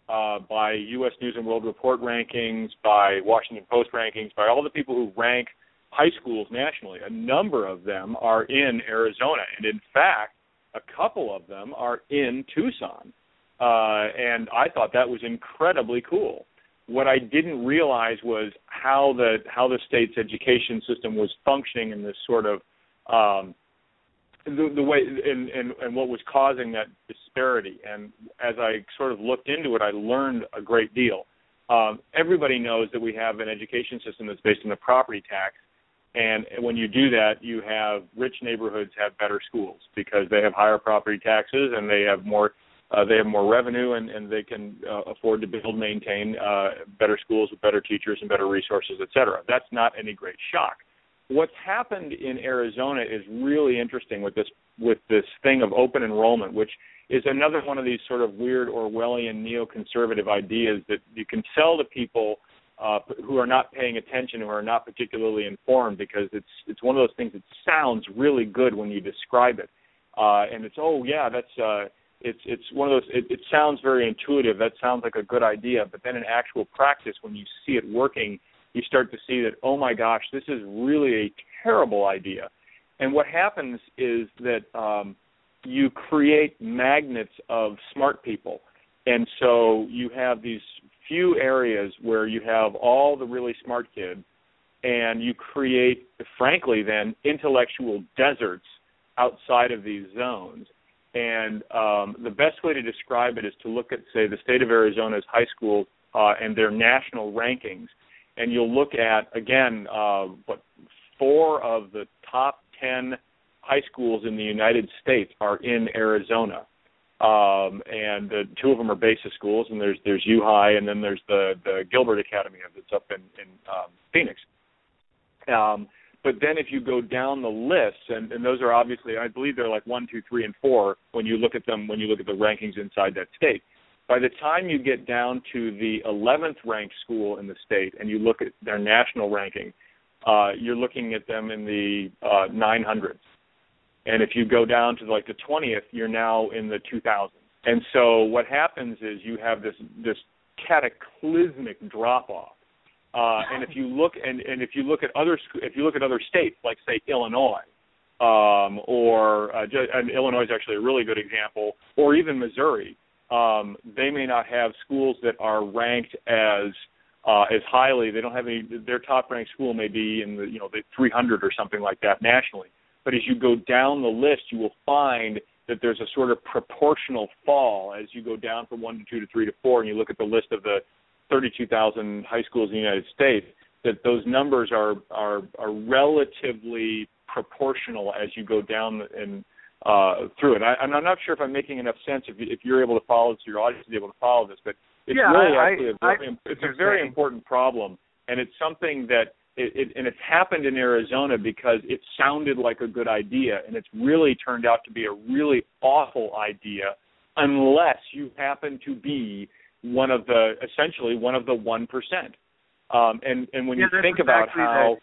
uh, by U.S. News and World Report rankings, by Washington Post rankings, by all the people who rank high schools nationally, a number of them are in Arizona, and in fact, a couple of them are in Tucson. Uh, and I thought that was incredibly cool what I didn't realize was how the how the state's education system was functioning in this sort of um, the, the way and, and and what was causing that disparity. And as I sort of looked into it, I learned a great deal. Um, everybody knows that we have an education system that's based on the property tax, and when you do that, you have rich neighborhoods have better schools because they have higher property taxes and they have more uh, they have more revenue and, and they can uh, afford to build, maintain uh, better schools with better teachers and better resources, et cetera. That's not any great shock. What's happened in Arizona is really interesting with this with this thing of open enrollment, which is another one of these sort of weird Orwellian neoconservative ideas that you can sell to people uh, who are not paying attention, who are not particularly informed, because it's it's one of those things that sounds really good when you describe it, uh, and it's oh yeah that's uh, it's it's one of those it, it sounds very intuitive. That sounds like a good idea. But then in actual practice when you see it working you start to see that oh my gosh this is really a terrible idea. And what happens is that um, you create magnets of smart people. And so you have these few areas where you have all the really smart kids and you create frankly then intellectual deserts outside of these zones and um, the best way to describe it is to look at, say, the state of Arizona's high schools uh, and their national rankings, and you'll look at again uh, what four of the top ten high schools in the United States are in Arizona, um, and uh, two of them are BASIS schools, and there's there's U High, and then there's the the Gilbert Academy that's up in in um, Phoenix. Um, but then if you go down the list, and, and those are obviously, I believe they're like one, two, three, and four when you look at them, when you look at the rankings inside that state. By the time you get down to the 11th ranked school in the state and you look at their national ranking, uh, you're looking at them in the uh, 900s. And if you go down to like the 20th, you're now in the 2000s. And so what happens is you have this this cataclysmic drop off uh, and if you look and, and if you look at other if you look at other states like say Illinois, um, or uh, and Illinois is actually a really good example, or even Missouri, um, they may not have schools that are ranked as uh, as highly. They don't have any. Their top ranked school may be in the you know the 300 or something like that nationally. But as you go down the list, you will find that there's a sort of proportional fall as you go down from one to two to three to four, and you look at the list of the 32,000 high schools in the United States, that those numbers are are are relatively proportional as you go down and uh, through it. I, I'm not sure if I'm making enough sense. If, you, if you're able to follow this, your audience is able to follow this, but it's yeah, really I, actually I, a very, it's a very important problem, and it's something that it, it, and it's happened in Arizona because it sounded like a good idea, and it's really turned out to be a really awful idea, unless you happen to be one of the essentially one of the one percent. Um, and and when Yeah, you think about exactly how,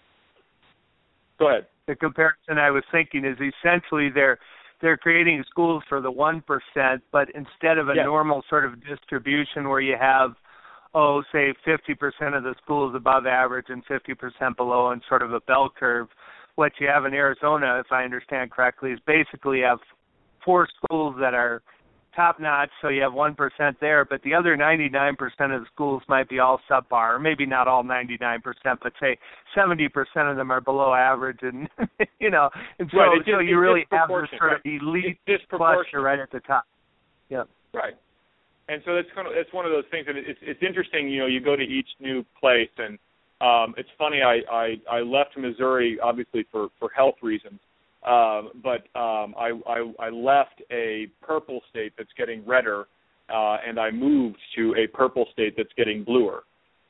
go ahead. the comparison I was thinking is essentially they're they're creating schools for the one percent, but instead of a Yes. normal sort of distribution where you have oh say fifty percent of the schools above average and fifty percent below and sort of a bell curve, what you have in Arizona, if I understand correctly, is basically you have four schools that are top notch, so you have one percent there, but the other ninety nine percent of the schools might be all subpar, or maybe not all ninety nine percent, but say seventy percent of them are below average, and you know, and so Right, it's so you really have this sort of elite cluster right at the top. Yeah. Right. And so that's kind of it's one of those things that it's it's interesting. You know, you go to each new place, and um, it's funny. I, I I left Missouri obviously for for health reasons, um, but um, I, I I left a purple state that's getting redder, uh, and I moved to a purple state that's getting bluer.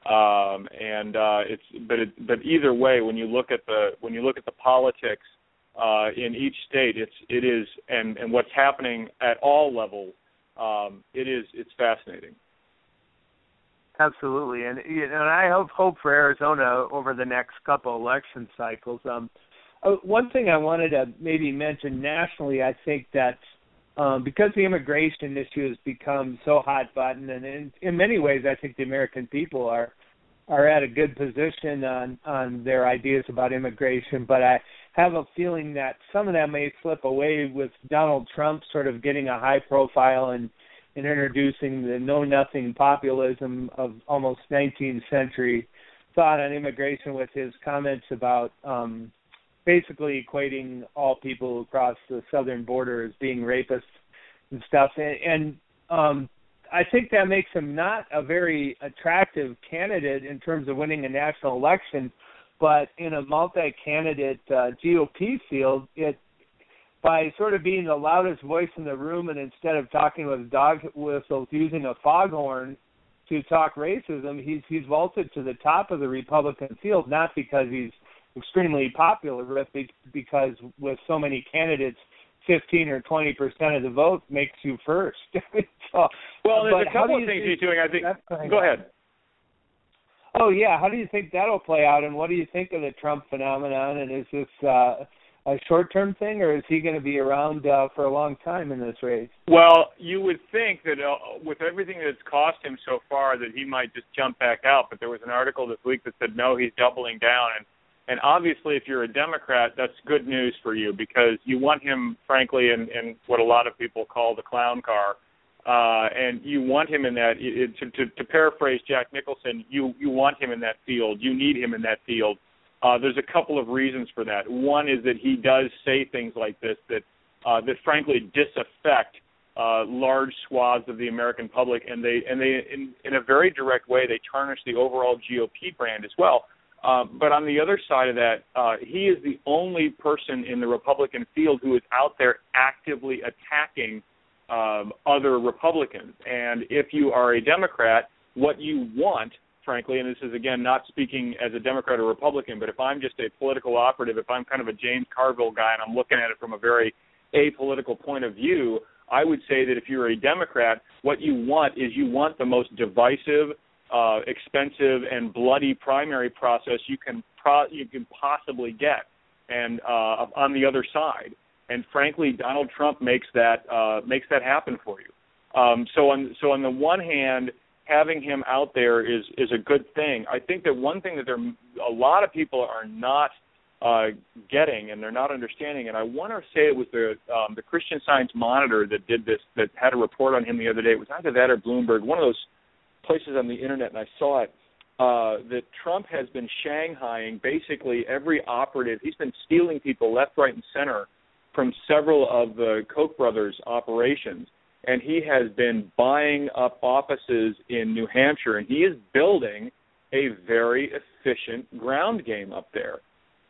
Um, and uh, it's but it, but either way, when you look at the when you look at the politics uh, in each state, it's it is and and what's happening at all levels um, it is it's fascinating. Absolutely, and you and I hope hope for Arizona over the next couple election cycles. Um, uh, one thing I wanted to maybe mention nationally, I think that um, because the immigration issue has become so hot button, and in, in many ways, I think the American people are are at a good position on on their ideas about immigration. But I have a feeling that some of that may slip away with Donald Trump sort of getting a high profile and and introducing the know nothing populism of almost 19th century thought on immigration with his comments about um basically equating all people across the southern border as being rapists and stuff. And, and um I think that makes him not a very attractive candidate in terms of winning a national election but in a multi-candidate uh, GOP field it by sort of being the loudest voice in the room and instead of talking with dog whistles using a foghorn to talk racism, he's he's vaulted to the top of the Republican field not because he's extremely popular, but because with so many candidates, fifteen or twenty percent of the vote makes you first. so, Well, there's a couple of things he's doing. I think. Go ahead. Oh yeah, how do you think that'll play out, and what do you think of the Trump phenomenon? And is this uh, a short-term thing, or is he going to be around uh, for a long time in this race? Well, you would think that uh, with everything that's cost him so far, that he might just jump back out. But there was an article this week that said no, he's doubling down. And and obviously, if you're a Democrat, that's good news for you because you want him, frankly, in, in what a lot of people call the clown car. Uh, and you want him in that. It, to, to, to paraphrase Jack Nicholson, you you want him in that field. You need him in that field. Uh, there's a couple of reasons for that. One is that he does say things like this that uh, that frankly disaffect uh, large swaths of the American public, and they and they in, in a very direct way they tarnish the overall GOP brand as well. Uh, but on the other side of that, uh, he is the only person in the Republican field who is out there actively attacking um, other Republicans. And if you are a Democrat, what you want, frankly, and this is again not speaking as a Democrat or Republican, but if I'm just a political operative, if I'm kind of a James Carville guy and I'm looking at it from a very apolitical point of view, I would say that if you're a Democrat, what you want is you want the most divisive, uh, expensive, and bloody primary process you can pro- you can possibly get, and uh, on the other side. And frankly, Donald Trump makes that uh, makes that happen for you. Um, so on so on the one hand, having him out there is is a good thing. I think that one thing that there a lot of people are not uh, getting and they're not understanding, and I want to say it was the um, the Christian Science Monitor that did this that had a report on him the other day. It was either that or Bloomberg, one of those places on the internet, and I saw it. Uh, that Trump has been shanghaiing basically every operative. He's been stealing people left, right, and center from several of the Koch brothers' operations and he has been buying up offices in New Hampshire, and he is building a very efficient ground game up there,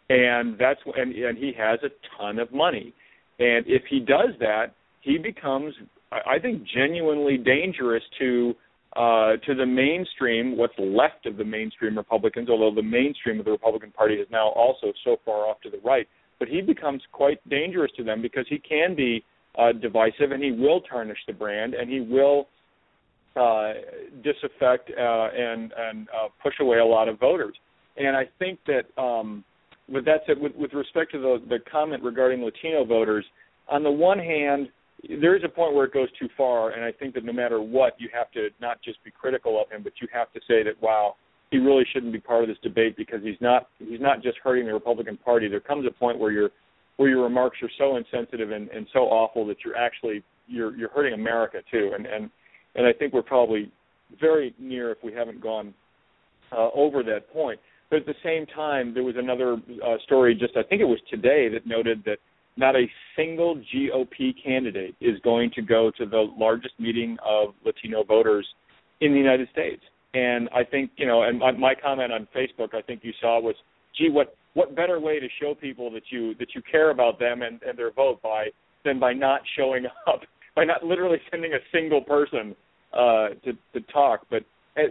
and that's and, and he has a ton of money, and if he does that, he becomes, I think, genuinely dangerous to uh, to the mainstream, what's left of the mainstream Republicans, although the mainstream of the Republican Party is now also so far off to the right. But he becomes quite dangerous to them because he can be uh, divisive and he will tarnish the brand and he will uh, disaffect uh, and and uh, push away a lot of voters. And I think that um, with that said, with, with respect to the, the comment regarding Latino voters, on the one hand, there is a point where it goes too far, and I think that no matter what, you have to not just be critical of him, but you have to say that wow, he really shouldn't be part of this debate because he's not he's not just hurting the Republican Party. There comes a point where your where your remarks are so insensitive and, and so awful that you're actually you're you're hurting America too, and and and I think we're probably very near if we haven't gone uh, over that point. But at the same time, there was another uh, story just I think it was today that noted that not a single GOP candidate is going to go to the largest meeting of Latino voters in the United States. And I think you know, and my, my comment on Facebook, I think you saw was, gee, what what better way to show people that you that you care about them and, and their vote by than by not showing up, by not literally sending a single person uh, to to talk. But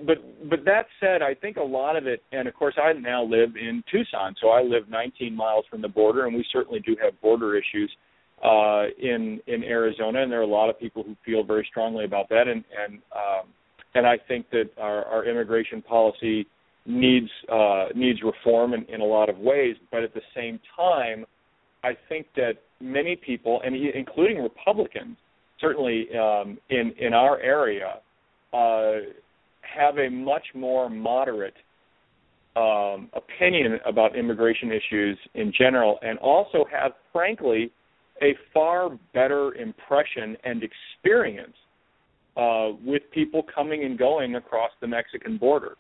but but that said, I think a lot of it, and of course, I now live in Tucson, so I live 19 miles from the border, and we certainly do have border issues uh, in in Arizona, and there are a lot of people who feel very strongly about that, and and um, and I think that our, our immigration policy needs uh, needs reform in, in a lot of ways, but at the same time, I think that many people, and including Republicans, certainly um, in in our area. Uh, have a much more moderate um, opinion about immigration issues in general, and also have, frankly, a far better impression and experience uh, with people coming and going across the Mexican border,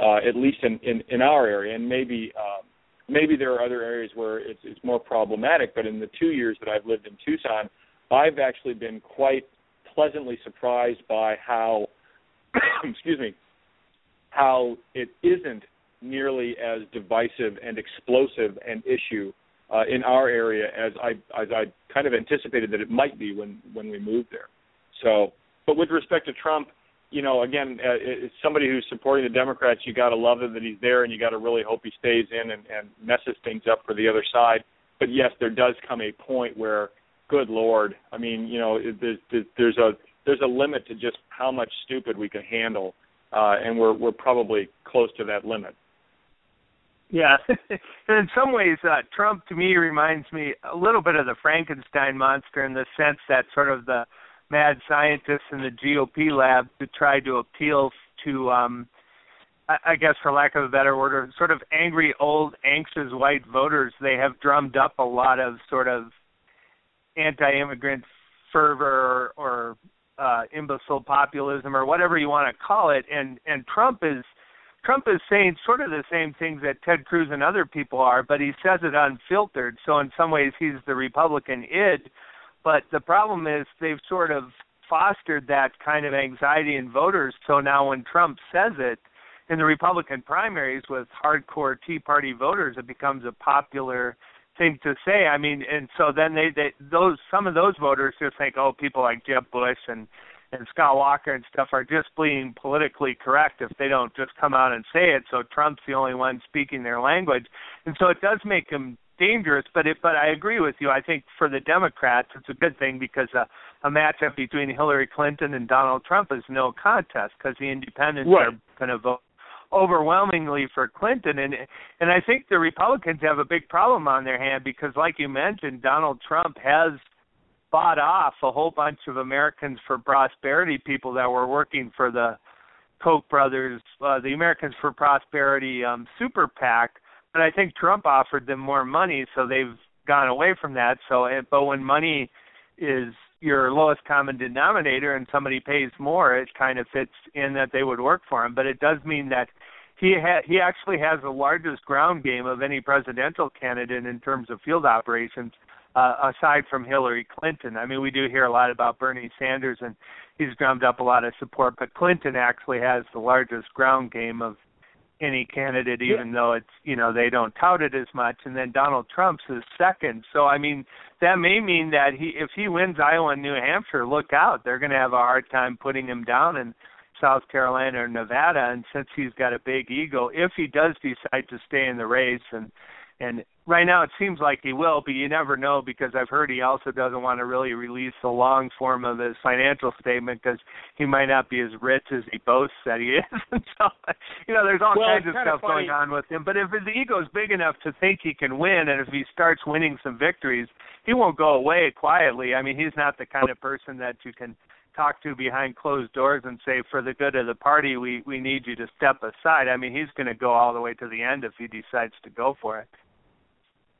uh, at least in, in, in our area, and maybe uh, maybe there are other areas where it's, it's more problematic. But in the two years that I've lived in Tucson, I've actually been quite pleasantly surprised by how excuse me, how it isn't nearly as divisive and explosive an issue uh, in our area as I as I kind of anticipated that it might be when when we moved there. So, but with respect to Trump, you know, again, uh, it's somebody who's supporting the Democrats. You got to love it that he's there, and you got to really hope he stays in and, and messes things up for the other side. But yes, there does come a point where, good lord, I mean, you know, there's there's a there's a limit to just how much stupid we can handle, uh, and we're we're probably close to that limit. Yeah, and in some ways, uh, Trump to me reminds me a little bit of the Frankenstein monster in the sense that sort of the mad scientists in the GOP lab to try to appeal to, um, I, I guess, for lack of a better word, sort of angry, old, anxious white voters. They have drummed up a lot of sort of anti-immigrant fervor or, or uh, imbecile populism or whatever you want to call it, and and Trump is Trump is saying sort of the same things that Ted Cruz and other people are, but he says it unfiltered. So in some ways, he's the Republican id. But the problem is they've sort of fostered that kind of anxiety in voters. So now when Trump says it in the Republican primaries with hardcore Tea Party voters, it becomes a popular thing to say. I mean, and so then they, they those some of those voters just think, oh, people like Jeb Bush and and Scott Walker and stuff are just being politically correct if they don't just come out and say it. So Trump's the only one speaking their language, and so it does make him dangerous. But it, but I agree with you. I think for the Democrats, it's a good thing because a, a matchup between Hillary Clinton and Donald Trump is no contest because the independents right. are going to vote overwhelmingly for Clinton and and I think the Republicans have a big problem on their hand because like you mentioned Donald Trump has bought off a whole bunch of Americans for Prosperity people that were working for the Koch brothers uh, the Americans for Prosperity um super PAC but I think Trump offered them more money so they've gone away from that so but when money is your lowest common denominator and somebody pays more, it kind of fits in that they would work for him. But it does mean that he ha- he actually has the largest ground game of any presidential candidate in terms of field operations, uh, aside from Hillary Clinton. I mean, we do hear a lot about Bernie Sanders, and he's drummed up a lot of support, but Clinton actually has the largest ground game of any candidate, even yeah. though it's you know they don't tout it as much. And then Donald Trump's is second. So I mean that may mean that he if he wins Iowa and New Hampshire, look out, they're going to have a hard time putting him down. And South Carolina or Nevada. And since he's got a big ego, if he does decide to stay in the race, and and right now it seems like he will, but you never know because I've heard he also doesn't want to really release the long form of his financial statement because he might not be as rich as he boasts that he is. and so, you know, there's all well, kinds of stuff funny. going on with him. But if his ego's big enough to think he can win, and if he starts winning some victories, he won't go away quietly. I mean, he's not the kind of person that you can talk to behind closed doors and say for the good of the party we we need you to step aside i mean he's going to go all the way to the end if he decides to go for it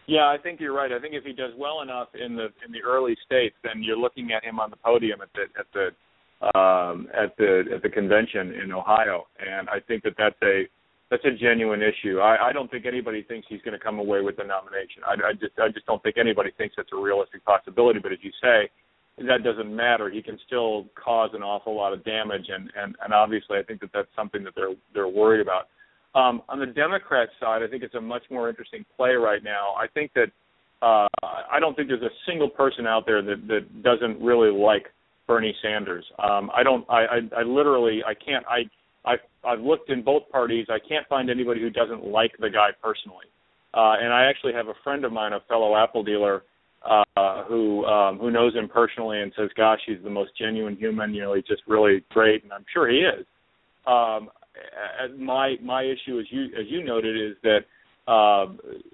yeah, I think you're right. I think if he does well enough in the in the early states, then you're looking at him on the podium at the at the um, at the at the convention in Ohio, and I think that that's a that's a genuine issue. I, I don't think anybody thinks he's going to come away with the nomination. I, I just I just don't think anybody thinks it's a realistic possibility. But as you say, that doesn't matter. He can still cause an awful lot of damage, and and and obviously I think that that's something that they're they're worried about. Um, on the Democrat side, I think it's a much more interesting play right now. I think that uh, I don't think there's a single person out there that that doesn't really like Bernie Sanders. Um, I don't. I, I I literally I can't. I I've I've looked in both parties. I can't find anybody who doesn't like the guy personally. Uh, and I actually have a friend of mine, a fellow Apple dealer, uh, who um, who knows him personally and says, "Gosh, he's the most genuine human. You know, he's just really great." And I'm sure he is. Um, my my issue, as you as you noted, is that uh,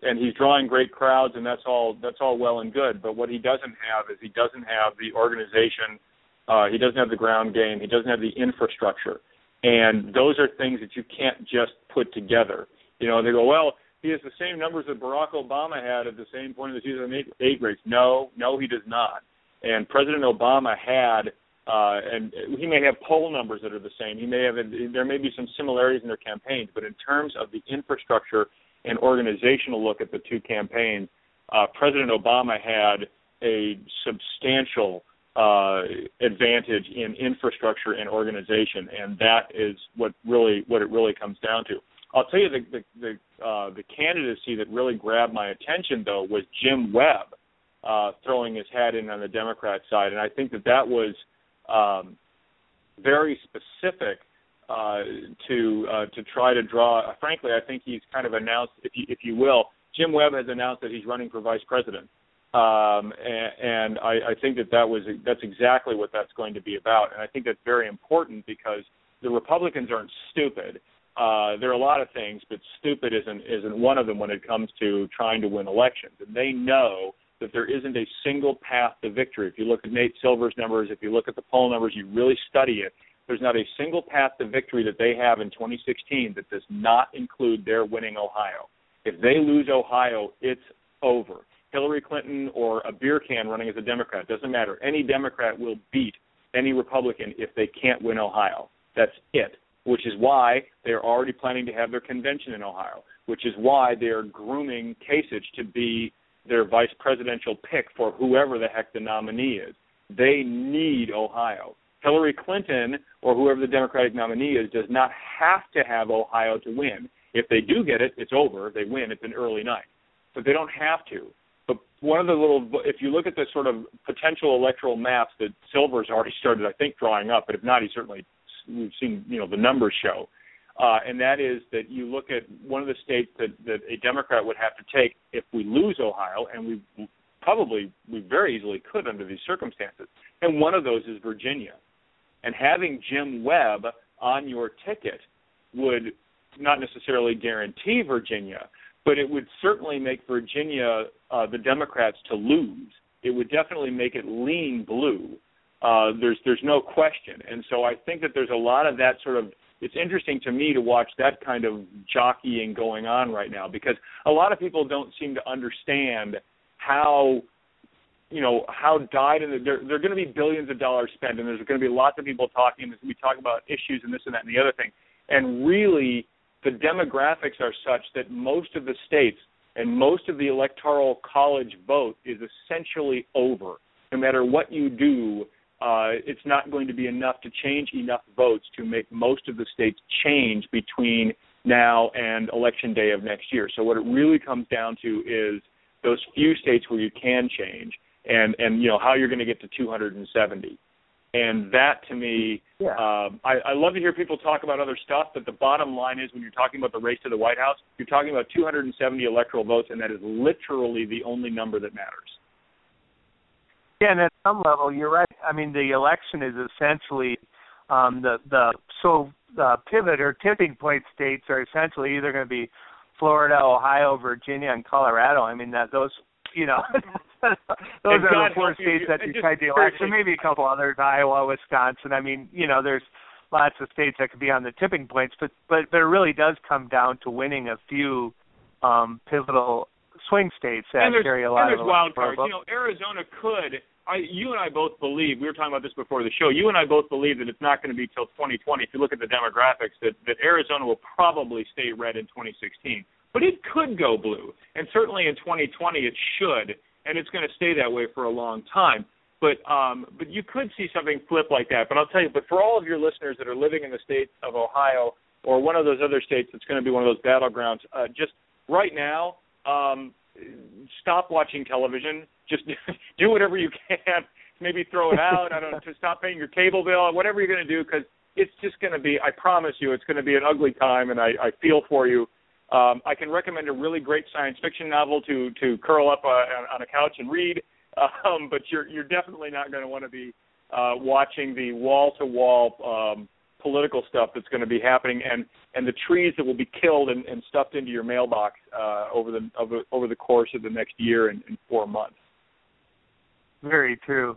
and he's drawing great crowds, and that's all that's all well and good. But what he doesn't have is he doesn't have the organization, uh, he doesn't have the ground game, he doesn't have the infrastructure, and those are things that you can't just put together. You know, they go, well, he has the same numbers that Barack Obama had at the same point in the 2008 race. No, no, he does not. And President Obama had uh, and he may have poll numbers that are the same. He may have there may be some similarities in their campaigns, but in terms of the infrastructure and organizational look at the two campaigns, uh, President Obama had a substantial uh, advantage in infrastructure and organization, and that is what really what it really comes down to. I'll tell you the the the, uh, the candidacy that really grabbed my attention though was Jim Webb uh, throwing his hat in on the Democrat side, and I think that that was um, very specific uh, to uh, to try to draw. Frankly, I think he's kind of announced, if you if you will, Jim Webb has announced that he's running for vice president, um, and, and I, I think that that was that's exactly what that's going to be about, and I think that's very important because the Republicans aren't stupid. Uh, there are a lot of things, but stupid isn't isn't one of them when it comes to trying to win elections, and they know that there isn't a single path to victory. If you look at Nate Silver's numbers, if you look at the poll numbers, you really study it. There's not a single path to victory that they have in 2016 that does not include their winning Ohio. If they lose Ohio, it's over. Hillary Clinton or a beer can running as a Democrat doesn't matter. Any Democrat will beat any Republican if they can't win Ohio. That's it. Which is why they're already planning to have their convention in Ohio. Which is why they're grooming Kasich to be their vice presidential pick for whoever the heck the nominee is. They need Ohio. Hillary Clinton or whoever the Democratic nominee is does not have to have Ohio to win. If they do get it, it's over. They win. It's an early night. But they don't have to. But one of the little, if you look at the sort of potential electoral maps that Silver's already started, I think, drawing up, but if not, he certainly, we've seen, you know, the numbers show uh, and that is that you look at one of the states that, that a Democrat would have to take if we lose Ohio, and we probably we very easily could under these circumstances, and one of those is Virginia. And having Jim Webb on your ticket would not necessarily guarantee Virginia, but it would certainly make Virginia uh, the Democrats to lose. It would definitely make it lean blue. Uh, there's there's no question, and so I think that there's a lot of that sort of it's interesting to me to watch that kind of jockeying going on right now because a lot of people don't seem to understand how you know how died and there there are going to be billions of dollars spent and there's going to be lots of people talking and be talking about issues and this and that and the other thing. And really the demographics are such that most of the states and most of the electoral college vote is essentially over no matter what you do uh, it's not going to be enough to change enough votes to make most of the states change between now and election day of next year. So what it really comes down to is those few states where you can change, and and you know how you're going to get to 270. And that to me, Yeah. um, I, I love to hear people talk about other stuff, but the bottom line is when you're talking about the race to the White House, you're talking about 270 electoral votes, and that is literally the only number that matters. Yeah, and at some level, you're right. I mean, the election is essentially um, the the so the pivot or tipping point states are essentially either going to be Florida, Ohio, Virginia, and Colorado. I mean, that those you know those And are God the four help you, states that decide the election. Maybe a couple others, Iowa, Wisconsin. I mean, you know, there's lots of states that could be on the tipping points, but but but it really does come down to winning a few um pivotal swing states that and carry a lot and there's of wild cards. You know, Arizona could. I, you and I both believe. We were talking about this before the show. You and I both believe that it's not going to be till 2020. If you look at the demographics, that that Arizona will probably stay red in 2016, but it could go blue, and certainly in 2020 it should, and it's going to stay that way for a long time. But um, but you could see something flip like that. But I'll tell you. But for all of your listeners that are living in the state of Ohio or one of those other states that's going to be one of those battlegrounds, uh, just right now, um, stop watching television. Just do whatever you can. Maybe throw it out. I don't know. To stop paying your cable bill, whatever you're going to do, because it's just going to be. I promise you, it's going to be an ugly time, and I, I feel for you. Um, I can recommend a really great science fiction novel to to curl up uh, on on a couch and read. Um, but you're you're definitely not going to want to be uh, watching the wall to wall political stuff that's going to be happening and and the trees that will be killed and, and stuffed into your mailbox uh, over the over, over the course of the next year and, and four months. Very true.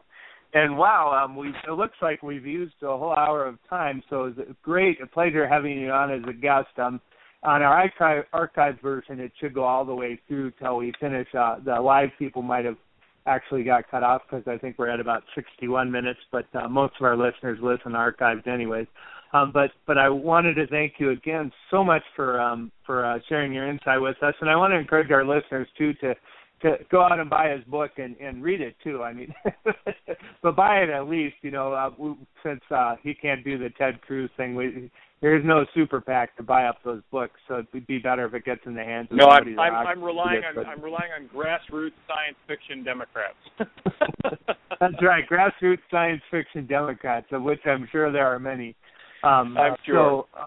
And wow, um, we it looks like we've used a whole hour of time, so it's a great a pleasure having you on as a guest. Um, on our archive archive version, it should go all the way through till we finish. Uh, the live people might have actually got cut off because I think we're at about 61 minutes, but uh, most of our listeners listen archived anyways. Um, but but I wanted to thank you again so much for um, for uh, sharing your insight with us, and I want to encourage our listeners too to to go out and buy his book and and read it too. I mean, but buy it at least. You know, uh, we, since uh, he can't do the Ted Cruz thing, we, there's no super PAC to buy up those books, so it'd be better if it gets in the hands of No, I'm I'm, I'm relying on. I'm relying on grassroots science fiction Democrats. That's right, grassroots science fiction Democrats, of which I'm sure there are many. Um, I'm uh, sure. So, uh,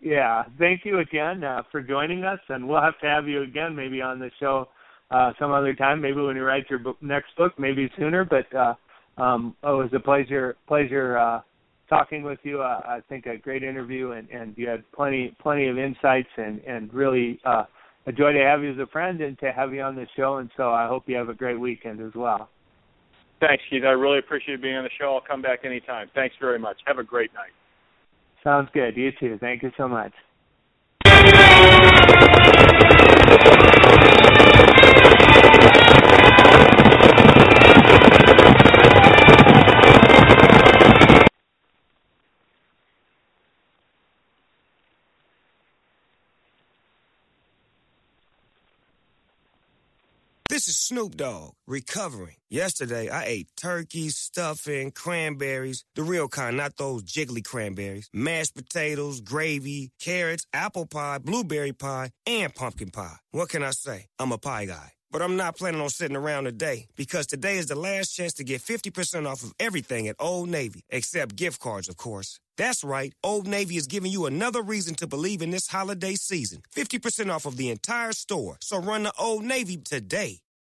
yeah, thank you again uh, for joining us, and we'll have to have you again maybe on the show uh, some other time, maybe when you write your book, next book, maybe sooner. But uh, um, oh, it was a pleasure pleasure uh, talking with you. Uh, I think a great interview, and, and you had plenty plenty of insights, and and really uh, a joy to have you as a friend and to have you on the show. And so I hope you have a great weekend as well. Thanks, Keith. I really appreciate being on the show. I'll come back anytime. Thanks very much. Have a great night. Sounds good. You too. Thank you so much. Snoop Dogg, recovering. Yesterday, I ate turkey, stuffing, cranberries, the real kind, not those jiggly cranberries, mashed potatoes, gravy, carrots, apple pie, blueberry pie, and pumpkin pie. What can I say? I'm a pie guy. But I'm not planning on sitting around today because today is the last chance to get 50% off of everything at Old Navy, except gift cards, of course. That's right, Old Navy is giving you another reason to believe in this holiday season. 50% off of the entire store. So run to Old Navy today.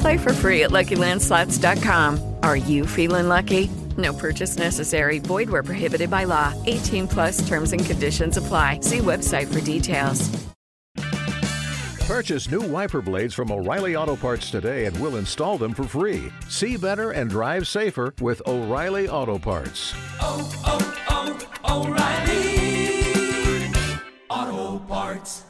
Play for free at LuckyLandSlots.com. Are you feeling lucky? No purchase necessary. Void where prohibited by law. 18 plus terms and conditions apply. See website for details. Purchase new wiper blades from O'Reilly Auto Parts today and we'll install them for free. See better and drive safer with O'Reilly Auto Parts. oh, oh, oh O'Reilly Auto Parts.